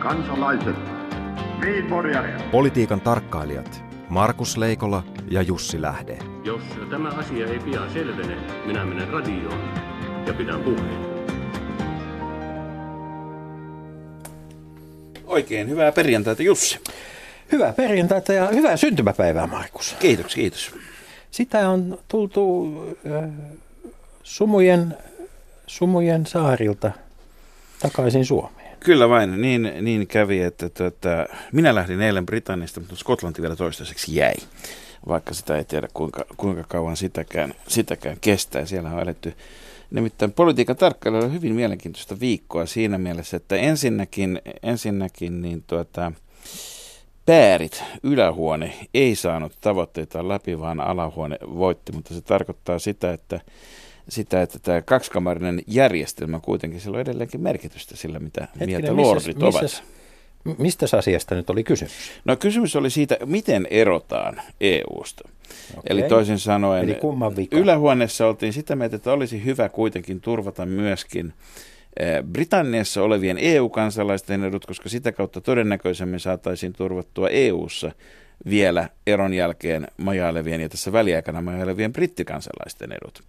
kansalaiset, Politiikan tarkkailijat Markus Leikola ja Jussi Lähde. Jos tämä asia ei pian selvene, minä menen radioon ja pidän puheen. Oikein hyvää perjantaita Jussi. Hyvää perjantaita ja hyvää syntymäpäivää Markus. Kiitos, kiitos. Sitä on tultu äh, sumujen, sumujen saarilta takaisin Suomeen. Kyllä vain, niin, niin kävi, että tuota, minä lähdin eilen Britannista, mutta Skotlanti vielä toistaiseksi jäi. Vaikka sitä ei tiedä kuinka, kuinka kauan sitäkään, sitäkään kestää. Siellä on eletty nimittäin politiikan tarkkailulla hyvin mielenkiintoista viikkoa siinä mielessä, että ensinnäkin, ensinnäkin niin tuota, päärit, ylähuone ei saanut tavoitteita läpi, vaan alahuone voitti, mutta se tarkoittaa sitä, että sitä, että tämä kaksikamarinen järjestelmä kuitenkin, sillä on edelleenkin merkitystä sillä, mitä Hetkinen, mieltä lordit ovat. Missä, mistä asiasta nyt oli kysymys? No kysymys oli siitä, miten erotaan EU-sta. Okay. Eli toisin sanoen, Eli ylähuoneessa oltiin sitä mieltä, että olisi hyvä kuitenkin turvata myöskin eh, Britanniassa olevien EU-kansalaisten edut, koska sitä kautta todennäköisemmin saataisiin turvattua EU-ssa vielä eron jälkeen majailevien ja tässä väliaikana majailevien brittikansalaisten edut.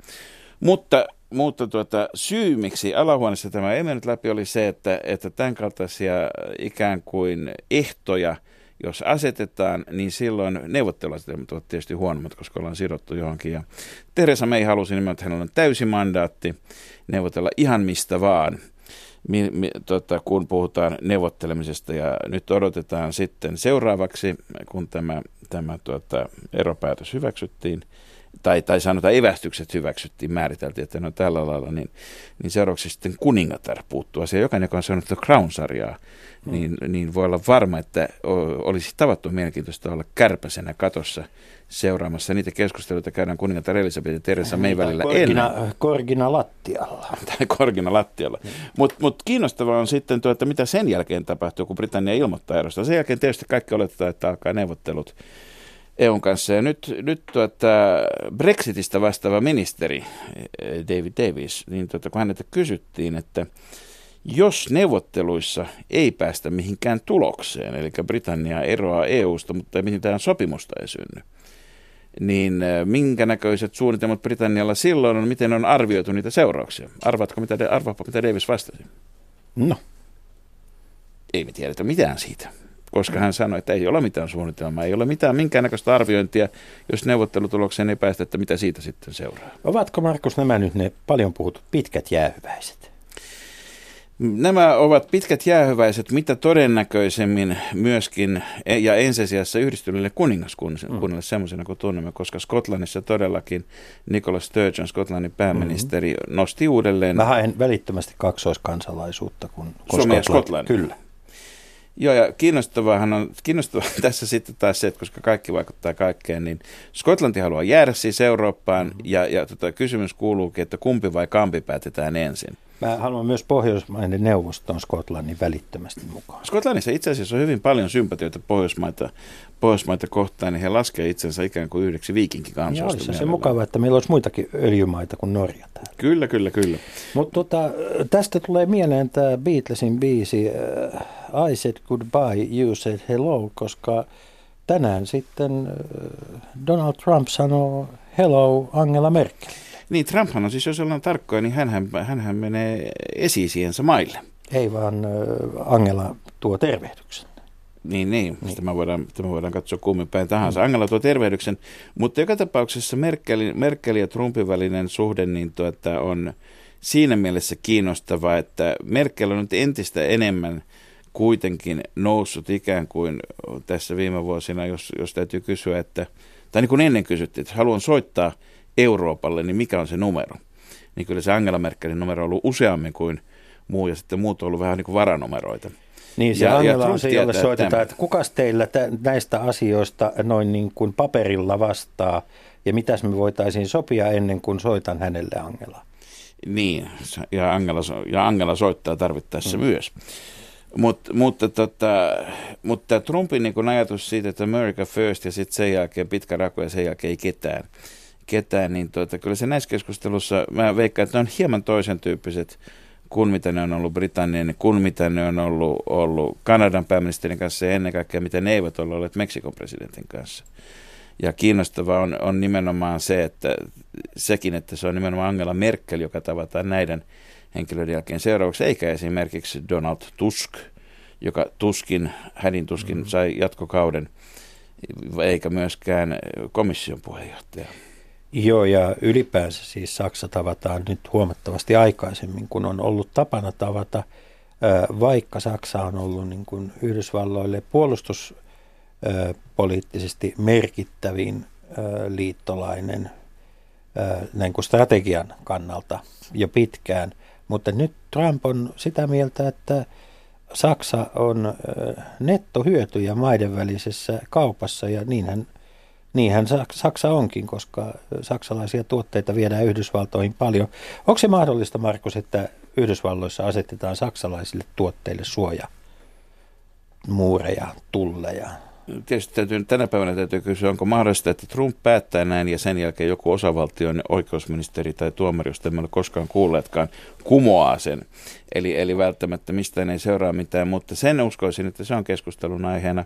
Mutta, mutta tuota, syy, miksi alahuoneessa tämä ei mennyt läpi, oli se, että, että tämän kaltaisia ikään kuin ehtoja, jos asetetaan, niin silloin neuvotteluasetelmat ovat tietysti huonommat, koska ollaan sidottu johonkin. Ja Teresa May halusi nimenomaan, että hänellä on täysi mandaatti neuvotella ihan mistä vaan mi, mi, tota, kun puhutaan neuvottelemisesta. Ja nyt odotetaan sitten seuraavaksi, kun tämä, tämä tuota, eropäätös hyväksyttiin, tai, tai sanotaan evästykset hyväksyttiin, määriteltiin, että ne on tällä lailla, niin, niin seuraavaksi sitten kuningatar puuttuu asia. Jokainen, joka on seurannut Crown-sarjaa, mm. niin, niin voi olla varma, että olisi tavattoman mielenkiintoista olla kärpäsenä katossa seuraamassa niitä keskusteluita käydään kuningatar Elisabeth ja Teresa May välillä korgina, ennen. Korgina lattialla. Tai korgina lattialla. Mm. Mutta mut kiinnostavaa on sitten tuo, että mitä sen jälkeen tapahtuu, kun Britannia ilmoittaa erosta. Sen jälkeen tietysti kaikki oletetaan, että alkaa neuvottelut EUn kanssa. Ja nyt, nyt tuota, Brexitistä vastaava ministeri David Davis, niin tuota, kun häneltä kysyttiin, että jos neuvotteluissa ei päästä mihinkään tulokseen, eli Britannia eroaa EUsta, mutta mitään sopimusta ei synny, niin äh, minkä näköiset suunnitelmat Britannialla silloin on, miten on arvioitu niitä seurauksia? Arvaatko, mitä, arvaatko, mitä Davis vastasi? No. Ei me tiedetä mitään siitä koska hän sanoi, että ei ole mitään suunnitelmaa, ei ole mitään minkäännäköistä arviointia, jos neuvottelutulokseen ei päästä, että mitä siitä sitten seuraa. Ovatko Markus nämä nyt ne paljon puhutut pitkät jäähyväiset? Nämä ovat pitkät jäähyväiset, mitä todennäköisemmin myöskin e- ja ensisijassa yhdistyneille kuningaskunnille mm. semmoisena kuin tunnemme, koska Skotlannissa todellakin Nicola Sturgeon, Skotlannin pääministeri, mm-hmm. nosti uudelleen... Mä haen välittömästi kaksoiskansalaisuutta. Kun, kun Suomi ja Skotlannin. Kyllä. Joo, ja kiinnostavaahan on, kiinnostavaa tässä sitten taas se, että koska kaikki vaikuttaa kaikkeen, niin Skotlanti haluaa jäädä siis Eurooppaan, mm-hmm. ja, ja tota, kysymys kuuluukin, että kumpi vai kampi päätetään ensin. Mä haluan myös Pohjoismaiden neuvoston Skotlannin välittömästi mukaan. Skotlannissa itse asiassa on hyvin paljon sympatioita Pohjoismaita, Pohjoismaita kohtaan, niin he laskevat itsensä ikään kuin yhdeksi viikinkikansoista. Joo, olisi se mukava, että meillä olisi muitakin öljymaita kuin Norja täällä. Kyllä, kyllä, kyllä. Mutta tota, tästä tulee mieleen tämä Beatlesin biisi uh, I said goodbye, you said hello, koska tänään sitten uh, Donald Trump sanoo hello Angela Merkel. Niin, Trumphan on siis, jos ollaan tarkkoja, niin hänhän, hänhän menee esisiensä maille. Ei vaan Angela tuo tervehdyksen. Niin, niin. niin. Tämä, voidaan, tämä voidaan katsoa kummin päin tahansa. Mm. Angela tuo tervehdyksen, mutta joka tapauksessa Merkelin, Merkel ja Trumpin välinen suhde niin tuota, on siinä mielessä kiinnostava, että Merkel on nyt entistä enemmän kuitenkin noussut ikään kuin tässä viime vuosina, jos, jos täytyy kysyä, että, tai niin kuin ennen kysyttiin, että haluan soittaa – Euroopalle, niin mikä on se numero? Niin kyllä se Angela Merkelin numero on ollut useammin kuin muu, ja sitten muut on ollut vähän niin kuin varanumeroita. Niin se ja, Angela ja on se, jolle soitetaan, että kukas teillä näistä asioista noin niin kuin paperilla vastaa, ja mitäs me voitaisiin sopia ennen kuin soitan hänelle Angela? Niin, ja Angela, ja Angela soittaa tarvittaessa mm. myös. Mut, mutta, tota, mutta Trumpin niin ajatus siitä, että America first ja sitten sen jälkeen pitkä rako ja sen jälkeen ei ketään, ketään, niin tuota, kyllä se näissä keskustelussa, mä veikkaan, että ne on hieman toisen tyyppiset kuin mitä ne on ollut Britannian, kuin mitä ne on ollut, ollut Kanadan pääministerin kanssa ja ennen kaikkea mitä ne eivät ole olleet Meksikon presidentin kanssa. Ja kiinnostavaa on, on nimenomaan se, että sekin, että se on nimenomaan Angela Merkel, joka tavataan näiden henkilöiden jälkeen seuraavaksi, eikä esimerkiksi Donald Tusk, joka tuskin, hädin tuskin mm-hmm. sai jatkokauden, eikä myöskään komission puheenjohtaja. Joo, ja ylipäänsä siis Saksa tavataan nyt huomattavasti aikaisemmin, kun on ollut tapana tavata, vaikka Saksa on ollut niin kuin Yhdysvalloille puolustuspoliittisesti merkittävin liittolainen näin kuin strategian kannalta jo pitkään. Mutta nyt Trump on sitä mieltä, että Saksa on nettohyötyjä maiden välisessä kaupassa ja niinhän, niinhän Saksa onkin, koska saksalaisia tuotteita viedään Yhdysvaltoihin paljon. Onko se mahdollista, Markus, että Yhdysvalloissa asetetaan saksalaisille tuotteille suoja, muureja, tulleja? Tietysti täytyy, tänä päivänä täytyy kysyä, onko mahdollista, että Trump päättää näin ja sen jälkeen joku osavaltion oikeusministeri tai tuomari, josta emme ole koskaan kuulleetkaan, kumoaa sen. Eli, eli välttämättä mistään ei seuraa mitään, mutta sen uskoisin, että se on keskustelun aiheena.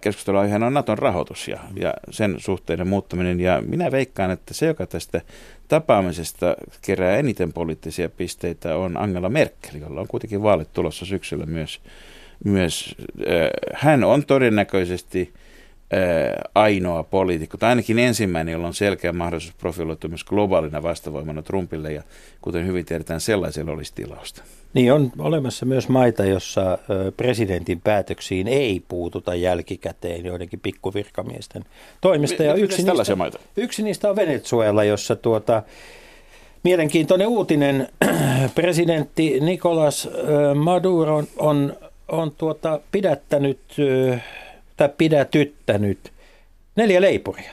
Keskustelun aiheena on Naton rahoitus ja, ja sen suhteiden muuttaminen. Ja minä veikkaan, että se, joka tästä tapaamisesta kerää eniten poliittisia pisteitä, on Angela Merkel, jolla on kuitenkin vaalit tulossa syksyllä myös myös, hän on todennäköisesti ainoa poliitikko, tai ainakin ensimmäinen, jolla on selkeä mahdollisuus profiloitua myös globaalina vastavoimana Trumpille, ja kuten hyvin tiedetään, sellaisella olisi tilausta. Niin, on olemassa myös maita, jossa presidentin päätöksiin ei puututa jälkikäteen joidenkin pikkuvirkamiesten toimesta. Ja yksi niistä, maita? yksi niistä on Venezuela, jossa tuota, mielenkiintoinen uutinen. Presidentti Nicolas Maduro on on tuota pidättänyt tai pidätyttänyt neljä leipuria.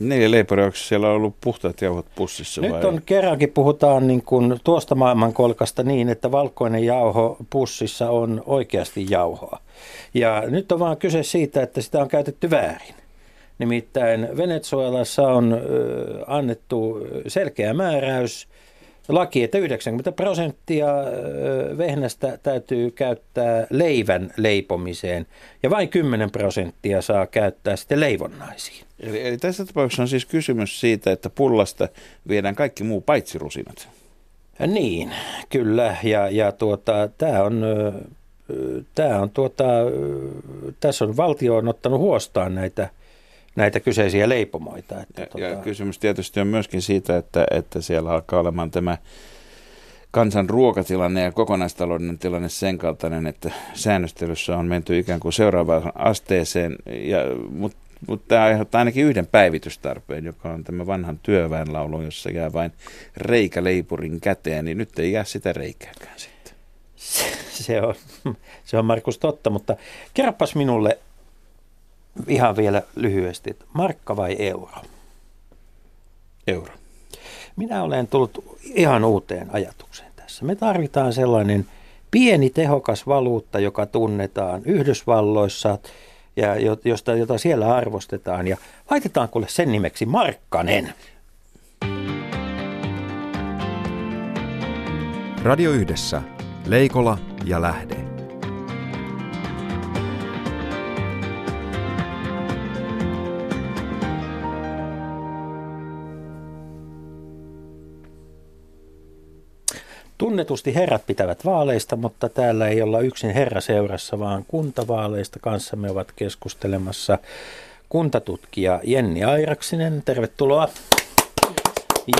Neljä leipuria, onko siellä ollut puhtaat jauhot pussissa Nyt vai? on kerrankin puhutaan niin kuin tuosta maailmankolkasta niin, että valkoinen jauho pussissa on oikeasti jauhoa. Ja nyt on vaan kyse siitä, että sitä on käytetty väärin. Nimittäin Venezuelassa on annettu selkeä määräys laki, että 90 prosenttia vehnästä täytyy käyttää leivän leipomiseen ja vain 10 prosenttia saa käyttää sitten leivonnaisiin. Eli, eli tässä tapauksessa on siis kysymys siitä, että pullasta viedään kaikki muu paitsi rusinat. Niin, kyllä. Ja, ja tuota, tämä on, tää on tuota, tässä on valtio on ottanut huostaan näitä näitä kyseisiä leipomoita. Että ja, tota... ja kysymys tietysti on myöskin siitä, että, että siellä alkaa olemaan tämä kansan ruokatilanne ja kokonaistaloudellinen tilanne sen kaltainen, että säännöstelyssä on menty ikään kuin seuraavaan asteeseen, ja, mutta mutta tämä aiheuttaa ainakin yhden päivitystarpeen, joka on tämä vanhan työväenlaulu, jossa jää vain reikä leipurin käteen, niin nyt ei jää sitä reikääkään sitten. Se, se, on, se on Markus totta, mutta kerropas minulle ihan vielä lyhyesti, markka vai euro? Euro. Minä olen tullut ihan uuteen ajatukseen tässä. Me tarvitaan sellainen pieni tehokas valuutta, joka tunnetaan Yhdysvalloissa ja josta, jota siellä arvostetaan. Ja laitetaan kuule sen nimeksi Markkanen. Radio Yhdessä. Leikola ja Lähde. Tunnetusti herrat pitävät vaaleista, mutta täällä ei olla yksin herraseurassa, vaan kuntavaaleista kanssamme ovat keskustelemassa kuntatutkija Jenni Airaksinen. Tervetuloa.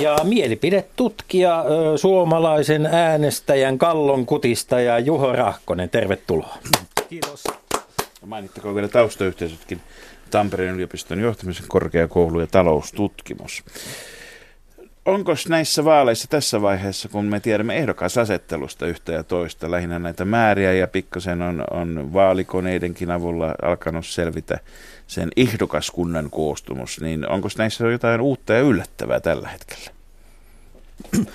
Ja mielipidetutkija, suomalaisen äänestäjän Kallon kutistaja Juho Rahkonen. Tervetuloa. Kiitos. Mainittakoon vielä taustayhteisötkin. Tampereen yliopiston johtamisen korkeakoulu ja taloustutkimus onko näissä vaaleissa tässä vaiheessa, kun me tiedämme ehdokasasettelusta yhtä ja toista, lähinnä näitä määriä ja pikkasen on, on vaalikoneidenkin avulla alkanut selvitä sen ehdokaskunnan koostumus, niin onko näissä jotain uutta ja yllättävää tällä hetkellä?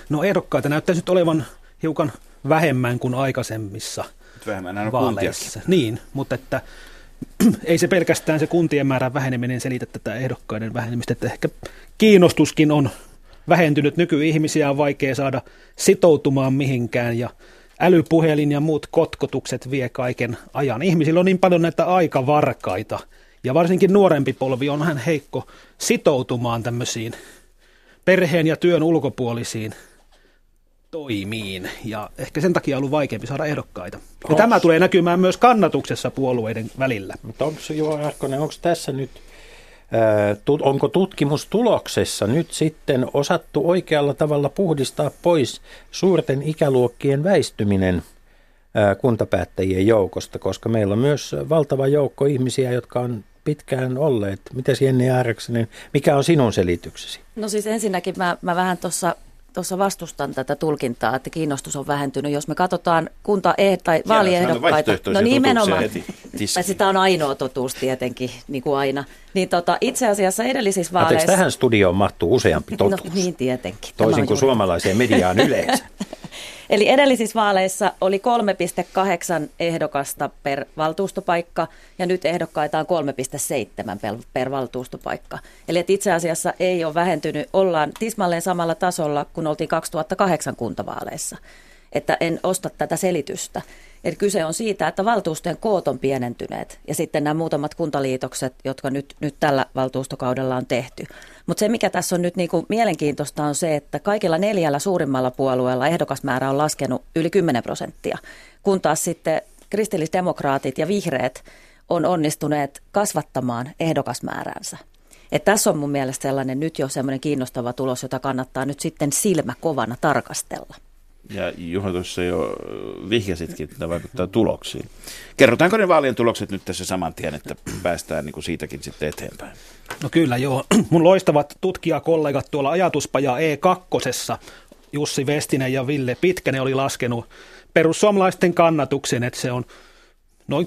No ehdokkaita näyttäisi nyt olevan hiukan vähemmän kuin aikaisemmissa vähemmän vaaleissa. Niin, mutta että ei se pelkästään se kuntien määrän väheneminen selitä tätä ehdokkaiden vähenemistä, että ehkä kiinnostuskin on vähentynyt. Nykyihmisiä on vaikea saada sitoutumaan mihinkään ja älypuhelin ja muut kotkotukset vie kaiken ajan. Ihmisillä on niin paljon näitä aikavarkaita ja varsinkin nuorempi polvi on vähän heikko sitoutumaan tämmöisiin perheen ja työn ulkopuolisiin toimiin ja ehkä sen takia on ollut vaikeampi saada ehdokkaita. Ja onks... tämä tulee näkymään myös kannatuksessa puolueiden välillä. Mutta onko Juha Arkonen, onko tässä nyt, onko tutkimustuloksessa nyt sitten osattu oikealla tavalla puhdistaa pois suurten ikäluokkien väistyminen kuntapäättäjien joukosta, koska meillä on myös valtava joukko ihmisiä, jotka on pitkään olleet. Miten Jenni Ääreksinen, mikä on sinun selityksesi? No siis ensinnäkin mä, mä vähän tuossa tuossa vastustan tätä tulkintaa, että kiinnostus on vähentynyt. Jos me katsotaan kunta- e- tai vaaliehdokkaita, no nimenomaan, sitä on ainoa totuus tietenkin, niin kuin aina. Niin tota, itse asiassa edellisissä vaaleissa... Anteeksi, tähän studioon mahtuu useampi totuus. No niin tietenkin. Toisin kuin suomalaiseen mediaan yleensä. Eli edellisissä vaaleissa oli 3,8 ehdokasta per valtuustopaikka ja nyt ehdokkaita on 3,7 per, per valtuustopaikka. Eli että itse asiassa ei ole vähentynyt, ollaan tismalleen samalla tasolla kuin oltiin 2008 kuntavaaleissa. Että en osta tätä selitystä. Eli kyse on siitä, että valtuustojen koot on pienentyneet ja sitten nämä muutamat kuntaliitokset, jotka nyt, nyt tällä valtuustokaudella on tehty. Mutta se, mikä tässä on nyt niinku mielenkiintoista, on se, että kaikilla neljällä suurimmalla puolueella ehdokasmäärä on laskenut yli 10 prosenttia, kun taas sitten kristillisdemokraatit ja vihreät on onnistuneet kasvattamaan ehdokasmääränsä. Et tässä on mun mielestä sellainen nyt jo semmoinen kiinnostava tulos, jota kannattaa nyt sitten silmä kovana tarkastella. Ja Juha tuossa jo vihjasitkin, että vaikuttaa tuloksiin. Kerrotaanko ne vaalien tulokset nyt tässä saman tien, että päästään niin kuin siitäkin sitten eteenpäin? No kyllä joo. Mun loistavat tutkijakollegat tuolla ajatuspaja E2, Jussi Vestinen ja Ville Pitkänen oli laskenut perussuomalaisten kannatuksen, että se on noin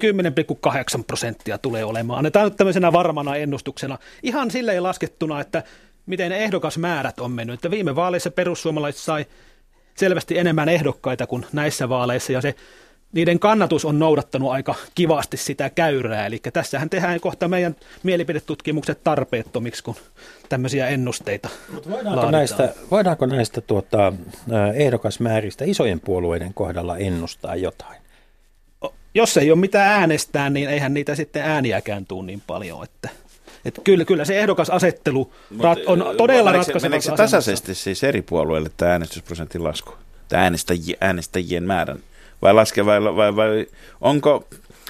10,8 prosenttia tulee olemaan. Annetaan nyt tämmöisenä varmana ennustuksena. Ihan silleen laskettuna, että miten ehdokasmäärät on mennyt. Että viime vaaleissa perussuomalaiset sai selvästi enemmän ehdokkaita kuin näissä vaaleissa ja se niiden kannatus on noudattanut aika kivasti sitä käyrää. Eli tässähän tehdään kohta meidän mielipidetutkimukset tarpeettomiksi, kun tämmöisiä ennusteita Mutta voidaanko näistä, voidaanko näistä tuota, ehdokasmääristä isojen puolueiden kohdalla ennustaa jotain? Jos ei ole mitään äänestää, niin eihän niitä sitten ääniäkään tule niin paljon, että – että kyllä, kyllä se ehdokasasettelu rat, on todella ratkaiseva. Meneekö se tasaisesti siis eri puolueille tämä äänestysprosentin lasku? Tämä äänestäjien, äänestäjien määrän? Vai laske vai, vai, vai onko,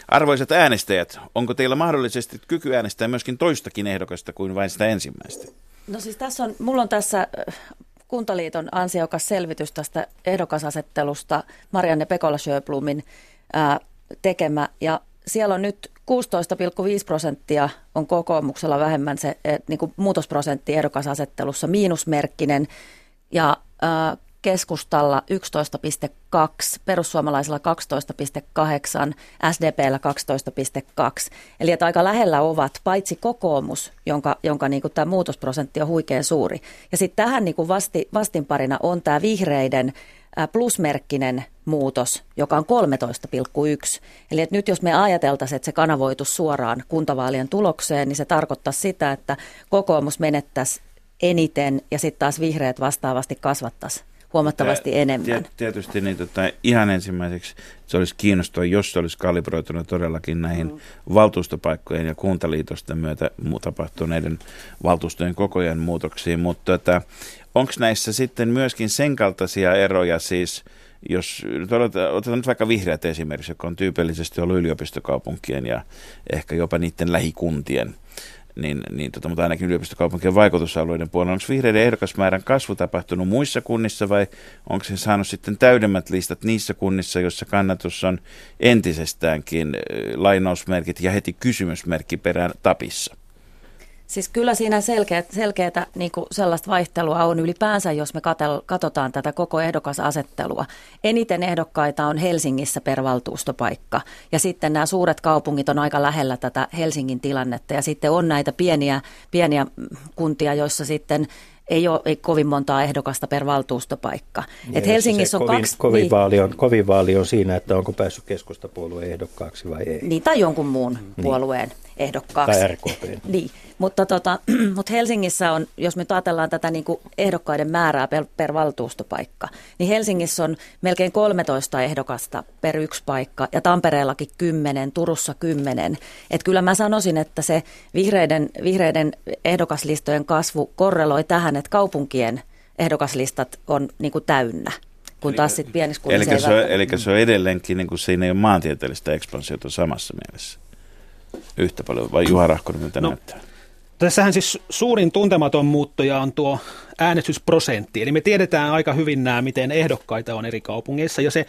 arvoisat äänestäjät, onko teillä mahdollisesti kyky äänestää myöskin toistakin ehdokasta kuin vain sitä ensimmäistä? No siis tässä on, mulla on tässä Kuntaliiton ansiokas selvitys tästä ehdokasasettelusta Marianne Pekola Sjöblumin tekemä ja siellä on nyt 16,5 prosenttia on kokoomuksella vähemmän se eh, niin kuin muutosprosentti ehdokasasettelussa miinusmerkkinen ja keskustalla 11,2, perussuomalaisilla 12,8, SDPllä 12,2. Eli että aika lähellä ovat paitsi kokoomus, jonka, jonka niin kuin tämä muutosprosentti on huikean suuri. Ja sitten tähän niin kuin vasti, vastinparina on tämä vihreiden plusmerkkinen muutos, joka on 13,1. Eli että nyt jos me ajateltaisiin, että se kanavoitus suoraan kuntavaalien tulokseen, niin se tarkoittaa sitä, että kokoomus menettäisi eniten ja sitten taas vihreät vastaavasti kasvattaisi huomattavasti Tää, enemmän. Tietysti niin, tota, ihan ensimmäiseksi se olisi kiinnostavaa, jos se olisi kalibroitunut todellakin näihin mm. valtuustopaikkojen ja kuntaliitosten myötä tapahtuneiden valtuustojen kokojen muutoksiin, mutta tota, onko näissä sitten myöskin sen kaltaisia eroja siis, jos otetaan nyt vaikka vihreät esimerkiksi, joka on tyypillisesti ollut yliopistokaupunkien ja ehkä jopa niiden lähikuntien niin, niin tota, mutta ainakin yliopistokaupunkien vaikutusalueiden puolella. Onko vihreiden ehdokasmäärän kasvu tapahtunut muissa kunnissa vai onko se saanut sitten täydemmät listat niissä kunnissa, joissa kannatus on entisestäänkin lainausmerkit ja heti kysymysmerkki perään tapissa? Siis kyllä siinä selkeät, selkeätä niin sellaista vaihtelua on ylipäänsä, jos me katel, katsotaan tätä koko ehdokasasettelua. Eniten ehdokkaita on Helsingissä per valtuustopaikka ja sitten nämä suuret kaupungit on aika lähellä tätä Helsingin tilannetta ja sitten on näitä pieniä, pieniä kuntia, joissa sitten ei ole ei kovin montaa ehdokasta per valtuustopaikka. Ja Et Helsingissä se on kovin, kaksi... Kovin, niin, vaali on, kovin vaali on siinä, että onko päässyt keskustapuolueen ehdokkaaksi vai ei. niin, tai jonkun muun puolueen ehdokkaaksi. Tai RKP. Niin, mutta, tota, mutta Helsingissä on, jos me ajatellaan tätä niin kuin ehdokkaiden määrää per, per valtuustopaikka, niin Helsingissä on melkein 13 ehdokasta per yksi paikka ja Tampereellakin 10, Turussa 10. Et kyllä mä sanoisin, että se vihreiden, vihreiden ehdokaslistojen kasvu korreloi tähän, että kaupunkien ehdokaslistat on niin kuin täynnä, kun taas sitten pienissä Eli kunnissa se, on, eli se on edelleenkin, niin kuin siinä ei ole maantieteellistä ekspansiota samassa mielessä. Yhtä paljon, vai Juha Rahkonen, mitä No, näyttää? Tässähän siis suurin tuntematon muuttuja on tuo äänestysprosentti. Eli me tiedetään aika hyvin nämä, miten ehdokkaita on eri kaupungeissa. Ja se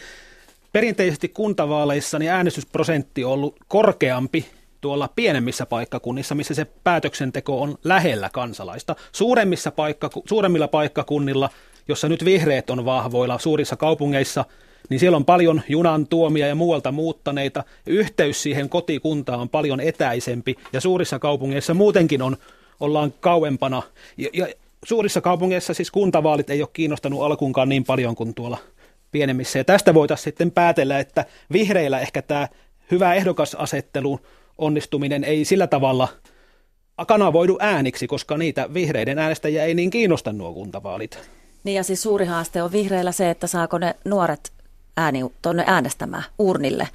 perinteisesti kuntavaaleissa niin äänestysprosentti on ollut korkeampi tuolla pienemmissä paikkakunnissa, missä se päätöksenteko on lähellä kansalaista. Suuremmissa paikkaku- suuremmilla paikkakunnilla, jossa nyt vihreät on vahvoilla, suurissa kaupungeissa, niin siellä on paljon junan tuomia ja muualta muuttaneita. Yhteys siihen kotikuntaan on paljon etäisempi ja suurissa kaupungeissa muutenkin on, ollaan kauempana. Ja, ja suurissa kaupungeissa siis kuntavaalit ei ole kiinnostanut alkuunkaan niin paljon kuin tuolla pienemmissä. Ja tästä voitaisiin sitten päätellä, että vihreillä ehkä tämä hyvä ehdokasasettelu onnistuminen ei sillä tavalla kanavoidu ääniksi, koska niitä vihreiden äänestäjiä ei niin kiinnosta nuo kuntavaalit. Niin ja siis suuri haaste on vihreillä se, että saako ne nuoret ääni tuonne äänestämään urnille.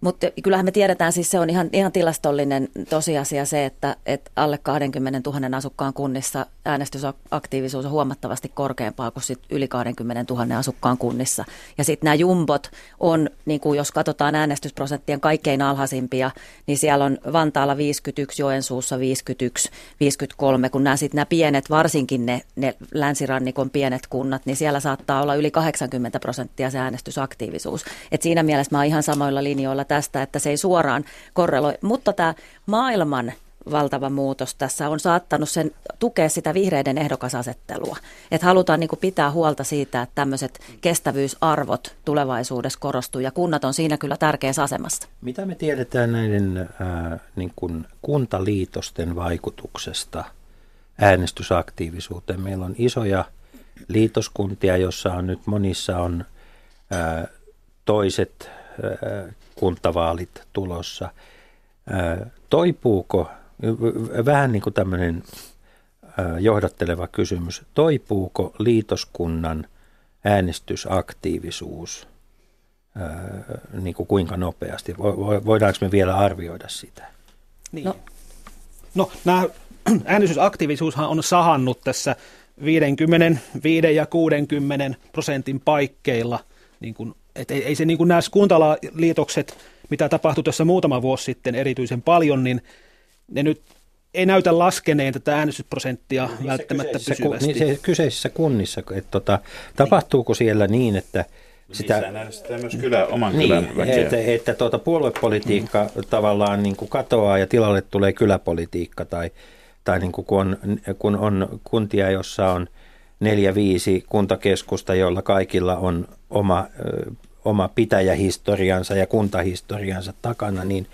Mutta kyllähän me tiedetään, siis se on ihan, ihan tilastollinen tosiasia se, että, että alle 20 000 asukkaan kunnissa äänestysaktiivisuus on huomattavasti korkeampaa kuin sit yli 20 000 asukkaan kunnissa. Ja sitten nämä jumbot on, niin kuin jos katsotaan äänestysprosenttien kaikkein alhaisimpia, niin siellä on Vantaalla 51, Joensuussa 51, 53, kun nämä sitten nämä pienet, varsinkin ne, ne länsirannikon pienet kunnat, niin siellä saattaa olla yli 80 prosenttia se äänestysaktiivisuus. Et siinä mielessä mä oon ihan samoilla linjoilla tästä, että se ei suoraan korreloi, mutta tämä maailman valtava muutos tässä on saattanut sen tukea sitä vihreiden ehdokasasettelua. Että halutaan niin pitää huolta siitä, että tämmöiset kestävyysarvot tulevaisuudessa korostuu ja kunnat on siinä kyllä tärkeässä asemassa. Mitä me tiedetään näiden ää, niin kuin kuntaliitosten vaikutuksesta äänestysaktiivisuuteen? Meillä on isoja liitoskuntia, jossa on nyt monissa on ää, toiset kuntavaalit tulossa. Toipuuko, vähän niin kuin tämmöinen johdatteleva kysymys, toipuuko liitoskunnan äänestysaktiivisuus ää, niin kuin kuinka nopeasti? Vo- vo- Voidaanko me vielä arvioida sitä? Niin. No. No, no nämä äänestysaktiivisuushan on sahannut tässä 55 ja 60 prosentin paikkeilla. Niin kuin, et ei, ei se niin kuin nämä kuntaliitokset, mitä tapahtui tässä muutama vuosi sitten erityisen paljon, niin ne nyt ei näytä laskeneen tätä äänestysprosenttia välttämättä Kyseisissä ku- pysyvästi. Niin se, kyseisissä kunnissa, että tota, tapahtuuko siellä niin, että sitä... Sitä äänestetään myös kylä, oman Niin, kylän väkeä. että, että tuota puoluepolitiikka mm. tavallaan niin kuin katoaa ja tilalle tulee kyläpolitiikka tai, tai niin kuin kun, on, kun on kuntia, jossa on neljä, viisi kuntakeskusta, joilla kaikilla on oma, oma pitäjähistoriansa ja kuntahistoriansa takana, niin,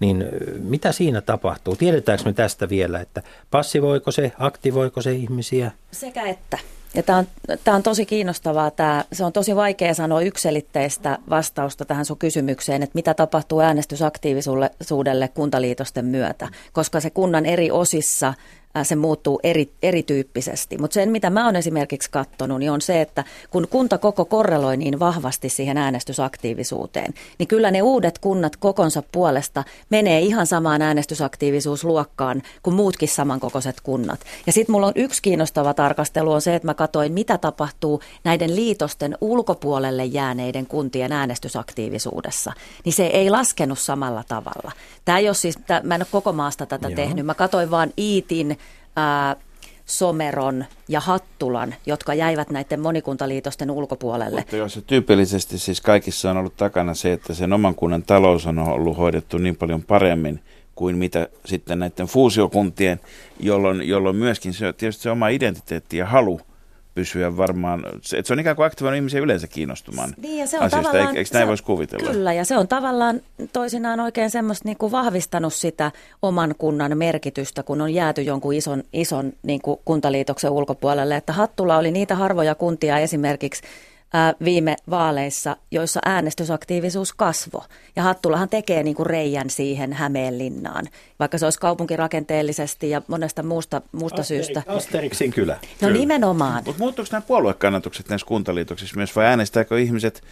niin mitä siinä tapahtuu? Tiedetäänkö me tästä vielä, että passivoiko se, aktivoiko se ihmisiä? Sekä että. Ja tämä on, tämä on tosi kiinnostavaa. Tämä, se on tosi vaikea sanoa ykselitteistä vastausta tähän sun kysymykseen, että mitä tapahtuu äänestysaktiivisuudelle kuntaliitosten myötä, koska se kunnan eri osissa se muuttuu eri, erityyppisesti. Mutta sen, mitä mä oon esimerkiksi katsonut, niin on se, että kun kunta koko korreloi niin vahvasti siihen äänestysaktiivisuuteen, niin kyllä ne uudet kunnat kokonsa puolesta menee ihan samaan äänestysaktiivisuusluokkaan kuin muutkin samankokoiset kunnat. Ja sitten mulla on yksi kiinnostava tarkastelu on se, että mä katsoin, mitä tapahtuu näiden liitosten ulkopuolelle jääneiden kuntien äänestysaktiivisuudessa. Niin se ei laskenut samalla tavalla. Tämä ei ole siis, tää, mä en ole koko maasta tätä Joo. tehnyt. Mä katsoin vaan Iitin, Someron ja Hattulan, jotka jäivät näiden monikuntaliitosten ulkopuolelle. Mutta jos se tyypillisesti siis kaikissa on ollut takana se, että sen oman kunnan talous on ollut hoidettu niin paljon paremmin kuin mitä sitten näiden fuusiokuntien, jolloin, jolloin myöskin se, tietysti se oma identiteetti ja halu pysyä varmaan, se, että se on ikään kuin aktivoinut ihmisiä yleensä kiinnostumaan Niin ja se on asioista. tavallaan, Eikö, näin voisi kuvitella? Kyllä, ja se on tavallaan toisinaan oikein semmoista niin kuin vahvistanut sitä oman kunnan merkitystä, kun on jääty jonkun ison, ison niin kuin kuntaliitoksen ulkopuolelle. Että Hattula oli niitä harvoja kuntia esimerkiksi viime vaaleissa, joissa äänestysaktiivisuus kasvoi. Ja Hattulahan tekee niin kuin reijän siihen Hämeenlinnaan, vaikka se olisi kaupunkirakenteellisesti ja monesta muusta, muusta syystä. Asterixin kylä. No nimenomaan. Mutta muuttuuko nämä puoluekannatukset näissä kuntaliitoksissa myös vai äänestääkö ihmiset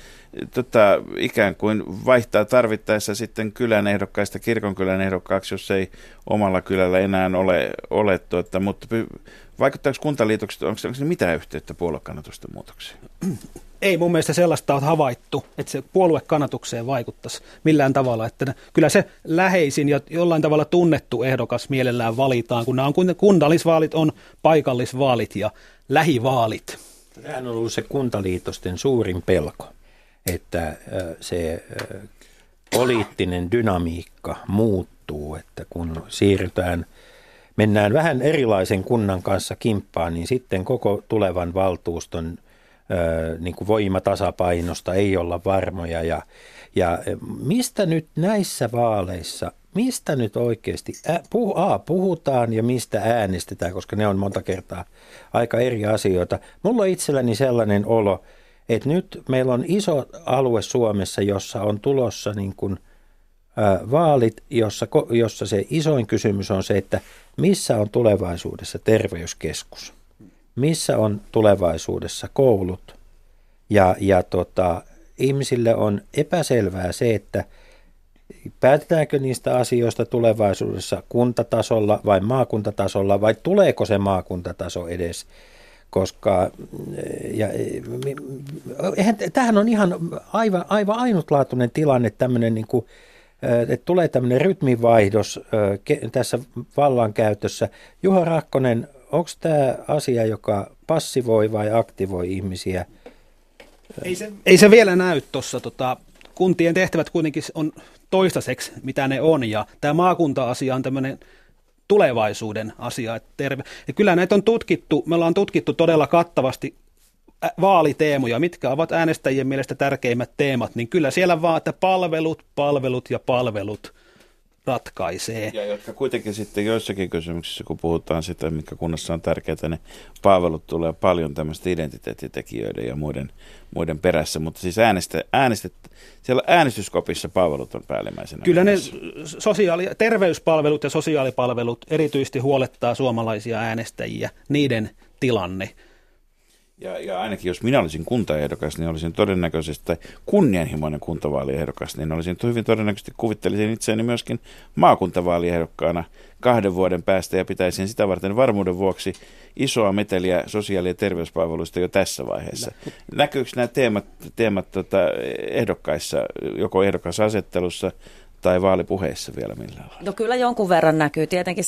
tota, ikään kuin vaihtaa tarvittaessa sitten kylän ehdokkaista kirkonkylän ehdokkaaksi, jos ei omalla kylällä enää ole, ole tuota, mutta py- vaikuttaako kuntaliitokset, onko, onko ne mitään yhteyttä puoluekannatusten muutoksiin? Ei mun mielestä sellaista ole havaittu, että se puoluekannatukseen vaikuttaisi millään tavalla. Että kyllä se läheisin ja jollain tavalla tunnettu ehdokas mielellään valitaan, kun nämä on kun- kunnallisvaalit on paikallisvaalit ja lähivaalit. Tämähän on ollut se kuntaliitosten suurin pelko, että äh, se äh, poliittinen dynamiikka muuttuu, että kun siirrytään, mennään vähän erilaisen kunnan kanssa kimppaan, niin sitten koko tulevan valtuuston niin kuin voimatasapainosta ei olla varmoja. Ja, ja mistä nyt näissä vaaleissa, mistä nyt oikeasti ä, puh, A, puhutaan ja mistä äänestetään, koska ne on monta kertaa aika eri asioita. Mulla on itselläni sellainen olo, että nyt meillä on iso alue Suomessa, jossa on tulossa niin kuin, vaalit, jossa, jossa se isoin kysymys on se, että missä on tulevaisuudessa terveyskeskus, missä on tulevaisuudessa koulut. Ja, ja tota, ihmisille on epäselvää se, että päätetäänkö niistä asioista tulevaisuudessa kuntatasolla vai maakuntatasolla vai tuleeko se maakuntataso edes koska ja, eihän, tämähän on ihan aivan, aivan ainutlaatuinen tilanne, tämmöinen niin kuin, että tulee tämmöinen rytminvaihdos tässä vallankäytössä. Juha Rakkonen, onko tämä asia, joka passivoi vai aktivoi ihmisiä? Ei se, ei se vielä näy tuossa. Tota, kuntien tehtävät kuitenkin on toistaiseksi, mitä ne on. Ja tämä maakunta-asia on tämmöinen tulevaisuuden asia. Että terve. Ja kyllä näitä on tutkittu, me ollaan tutkittu todella kattavasti vaaliteemoja, mitkä ovat äänestäjien mielestä tärkeimmät teemat, niin kyllä siellä vaan, että palvelut, palvelut ja palvelut ratkaisee. Ja jotka kuitenkin sitten joissakin kysymyksissä, kun puhutaan sitä, mikä kunnassa on tärkeää, ne palvelut tulee paljon tämmöistä identiteettitekijöiden ja muiden, muiden perässä, mutta siis äänestä, äänestet, siellä äänestyskopissa palvelut on päällimmäisenä. Kyllä ne sosiaali- terveyspalvelut ja sosiaalipalvelut erityisesti huolettaa suomalaisia äänestäjiä, niiden tilanne. Ja, ja ainakin jos minä olisin kuntaehdokas, niin olisin todennäköisesti, tai kunnianhimoinen kuntavaaliehdokas, niin olisin hyvin todennäköisesti kuvittelisin itseäni myöskin maakuntavaaliehdokkaana kahden vuoden päästä ja pitäisin sitä varten varmuuden vuoksi isoa meteliä sosiaali- ja terveyspalveluista jo tässä vaiheessa. Näkyykö nämä teemat, teemat tota, ehdokkaissa, joko ehdokasasettelussa tai vaalipuheissa vielä millään lailla? No kyllä jonkun verran näkyy. Tietenkin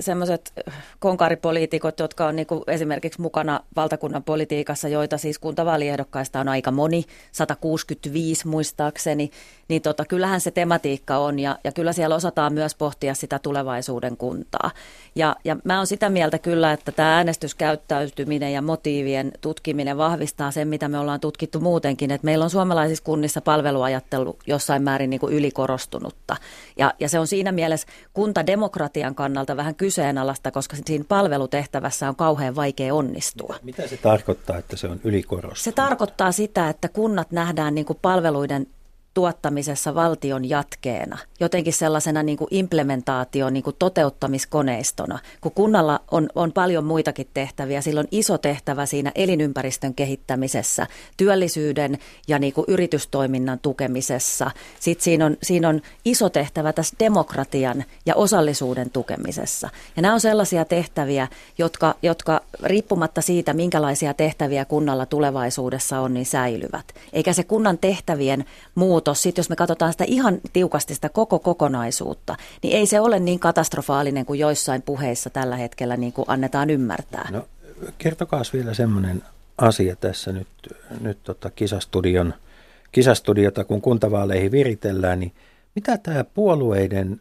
semmoiset konkaripoliitikot, jotka on niinku esimerkiksi mukana valtakunnan politiikassa, joita siis kuntavaaliehdokkaista on aika moni, 165 muistaakseni, niin tota, kyllähän se tematiikka on ja, ja kyllä siellä osataan myös pohtia sitä tulevaisuuden kuntaa. Ja, ja mä oon sitä mieltä kyllä, että tämä äänestyskäyttäytyminen ja motiivien tutkiminen vahvistaa sen, mitä me ollaan tutkittu muutenkin, että meillä on suomalaisissa kunnissa palveluajattelu jossain määrin niin kuin ylikorostunutta. Ja, ja se on siinä mielessä kuntademokratian kannalta vähän kyseenalaista, koska siinä palvelutehtävässä on kauhean vaikea onnistua. Mitä se tarkoittaa, että se on ylikorostunut? Se tarkoittaa sitä, että kunnat nähdään niin kuin palveluiden tuottamisessa valtion jatkeena, jotenkin sellaisena niin kuin implementaation niin kuin toteuttamiskoneistona. Kun kunnalla on, on paljon muitakin tehtäviä, sillä on iso tehtävä siinä elinympäristön kehittämisessä, työllisyyden ja niin kuin yritystoiminnan tukemisessa. Sitten siinä on, siinä on iso tehtävä tässä demokratian ja osallisuuden tukemisessa. Ja nämä on sellaisia tehtäviä, jotka, jotka riippumatta siitä, minkälaisia tehtäviä kunnalla tulevaisuudessa on, niin säilyvät. Eikä se kunnan tehtävien muutos, sit jos me katsotaan sitä ihan tiukasti sitä koko kokonaisuutta, niin ei se ole niin katastrofaalinen kuin joissain puheissa tällä hetkellä niin kuin annetaan ymmärtää. No, kertokaa vielä semmoinen asia tässä nyt, nyt tota kisastudion, kisastudiota, kun kuntavaaleihin viritellään, niin mitä tämä puolueiden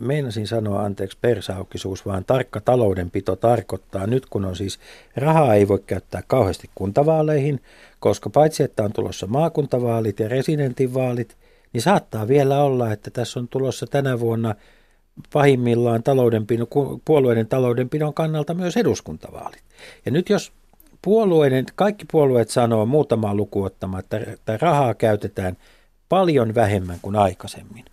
meinasin sanoa anteeksi persaukisuus, vaan tarkka taloudenpito tarkoittaa nyt, kun on siis rahaa ei voi käyttää kauheasti kuntavaaleihin, koska paitsi että on tulossa maakuntavaalit ja residentinvaalit, niin saattaa vielä olla, että tässä on tulossa tänä vuonna pahimmillaan taloudenpino, puolueiden taloudenpidon kannalta myös eduskuntavaalit. Ja nyt jos puolueiden, kaikki puolueet sanoo muutamaa lukuottamaa, että, että rahaa käytetään paljon vähemmän kuin aikaisemmin,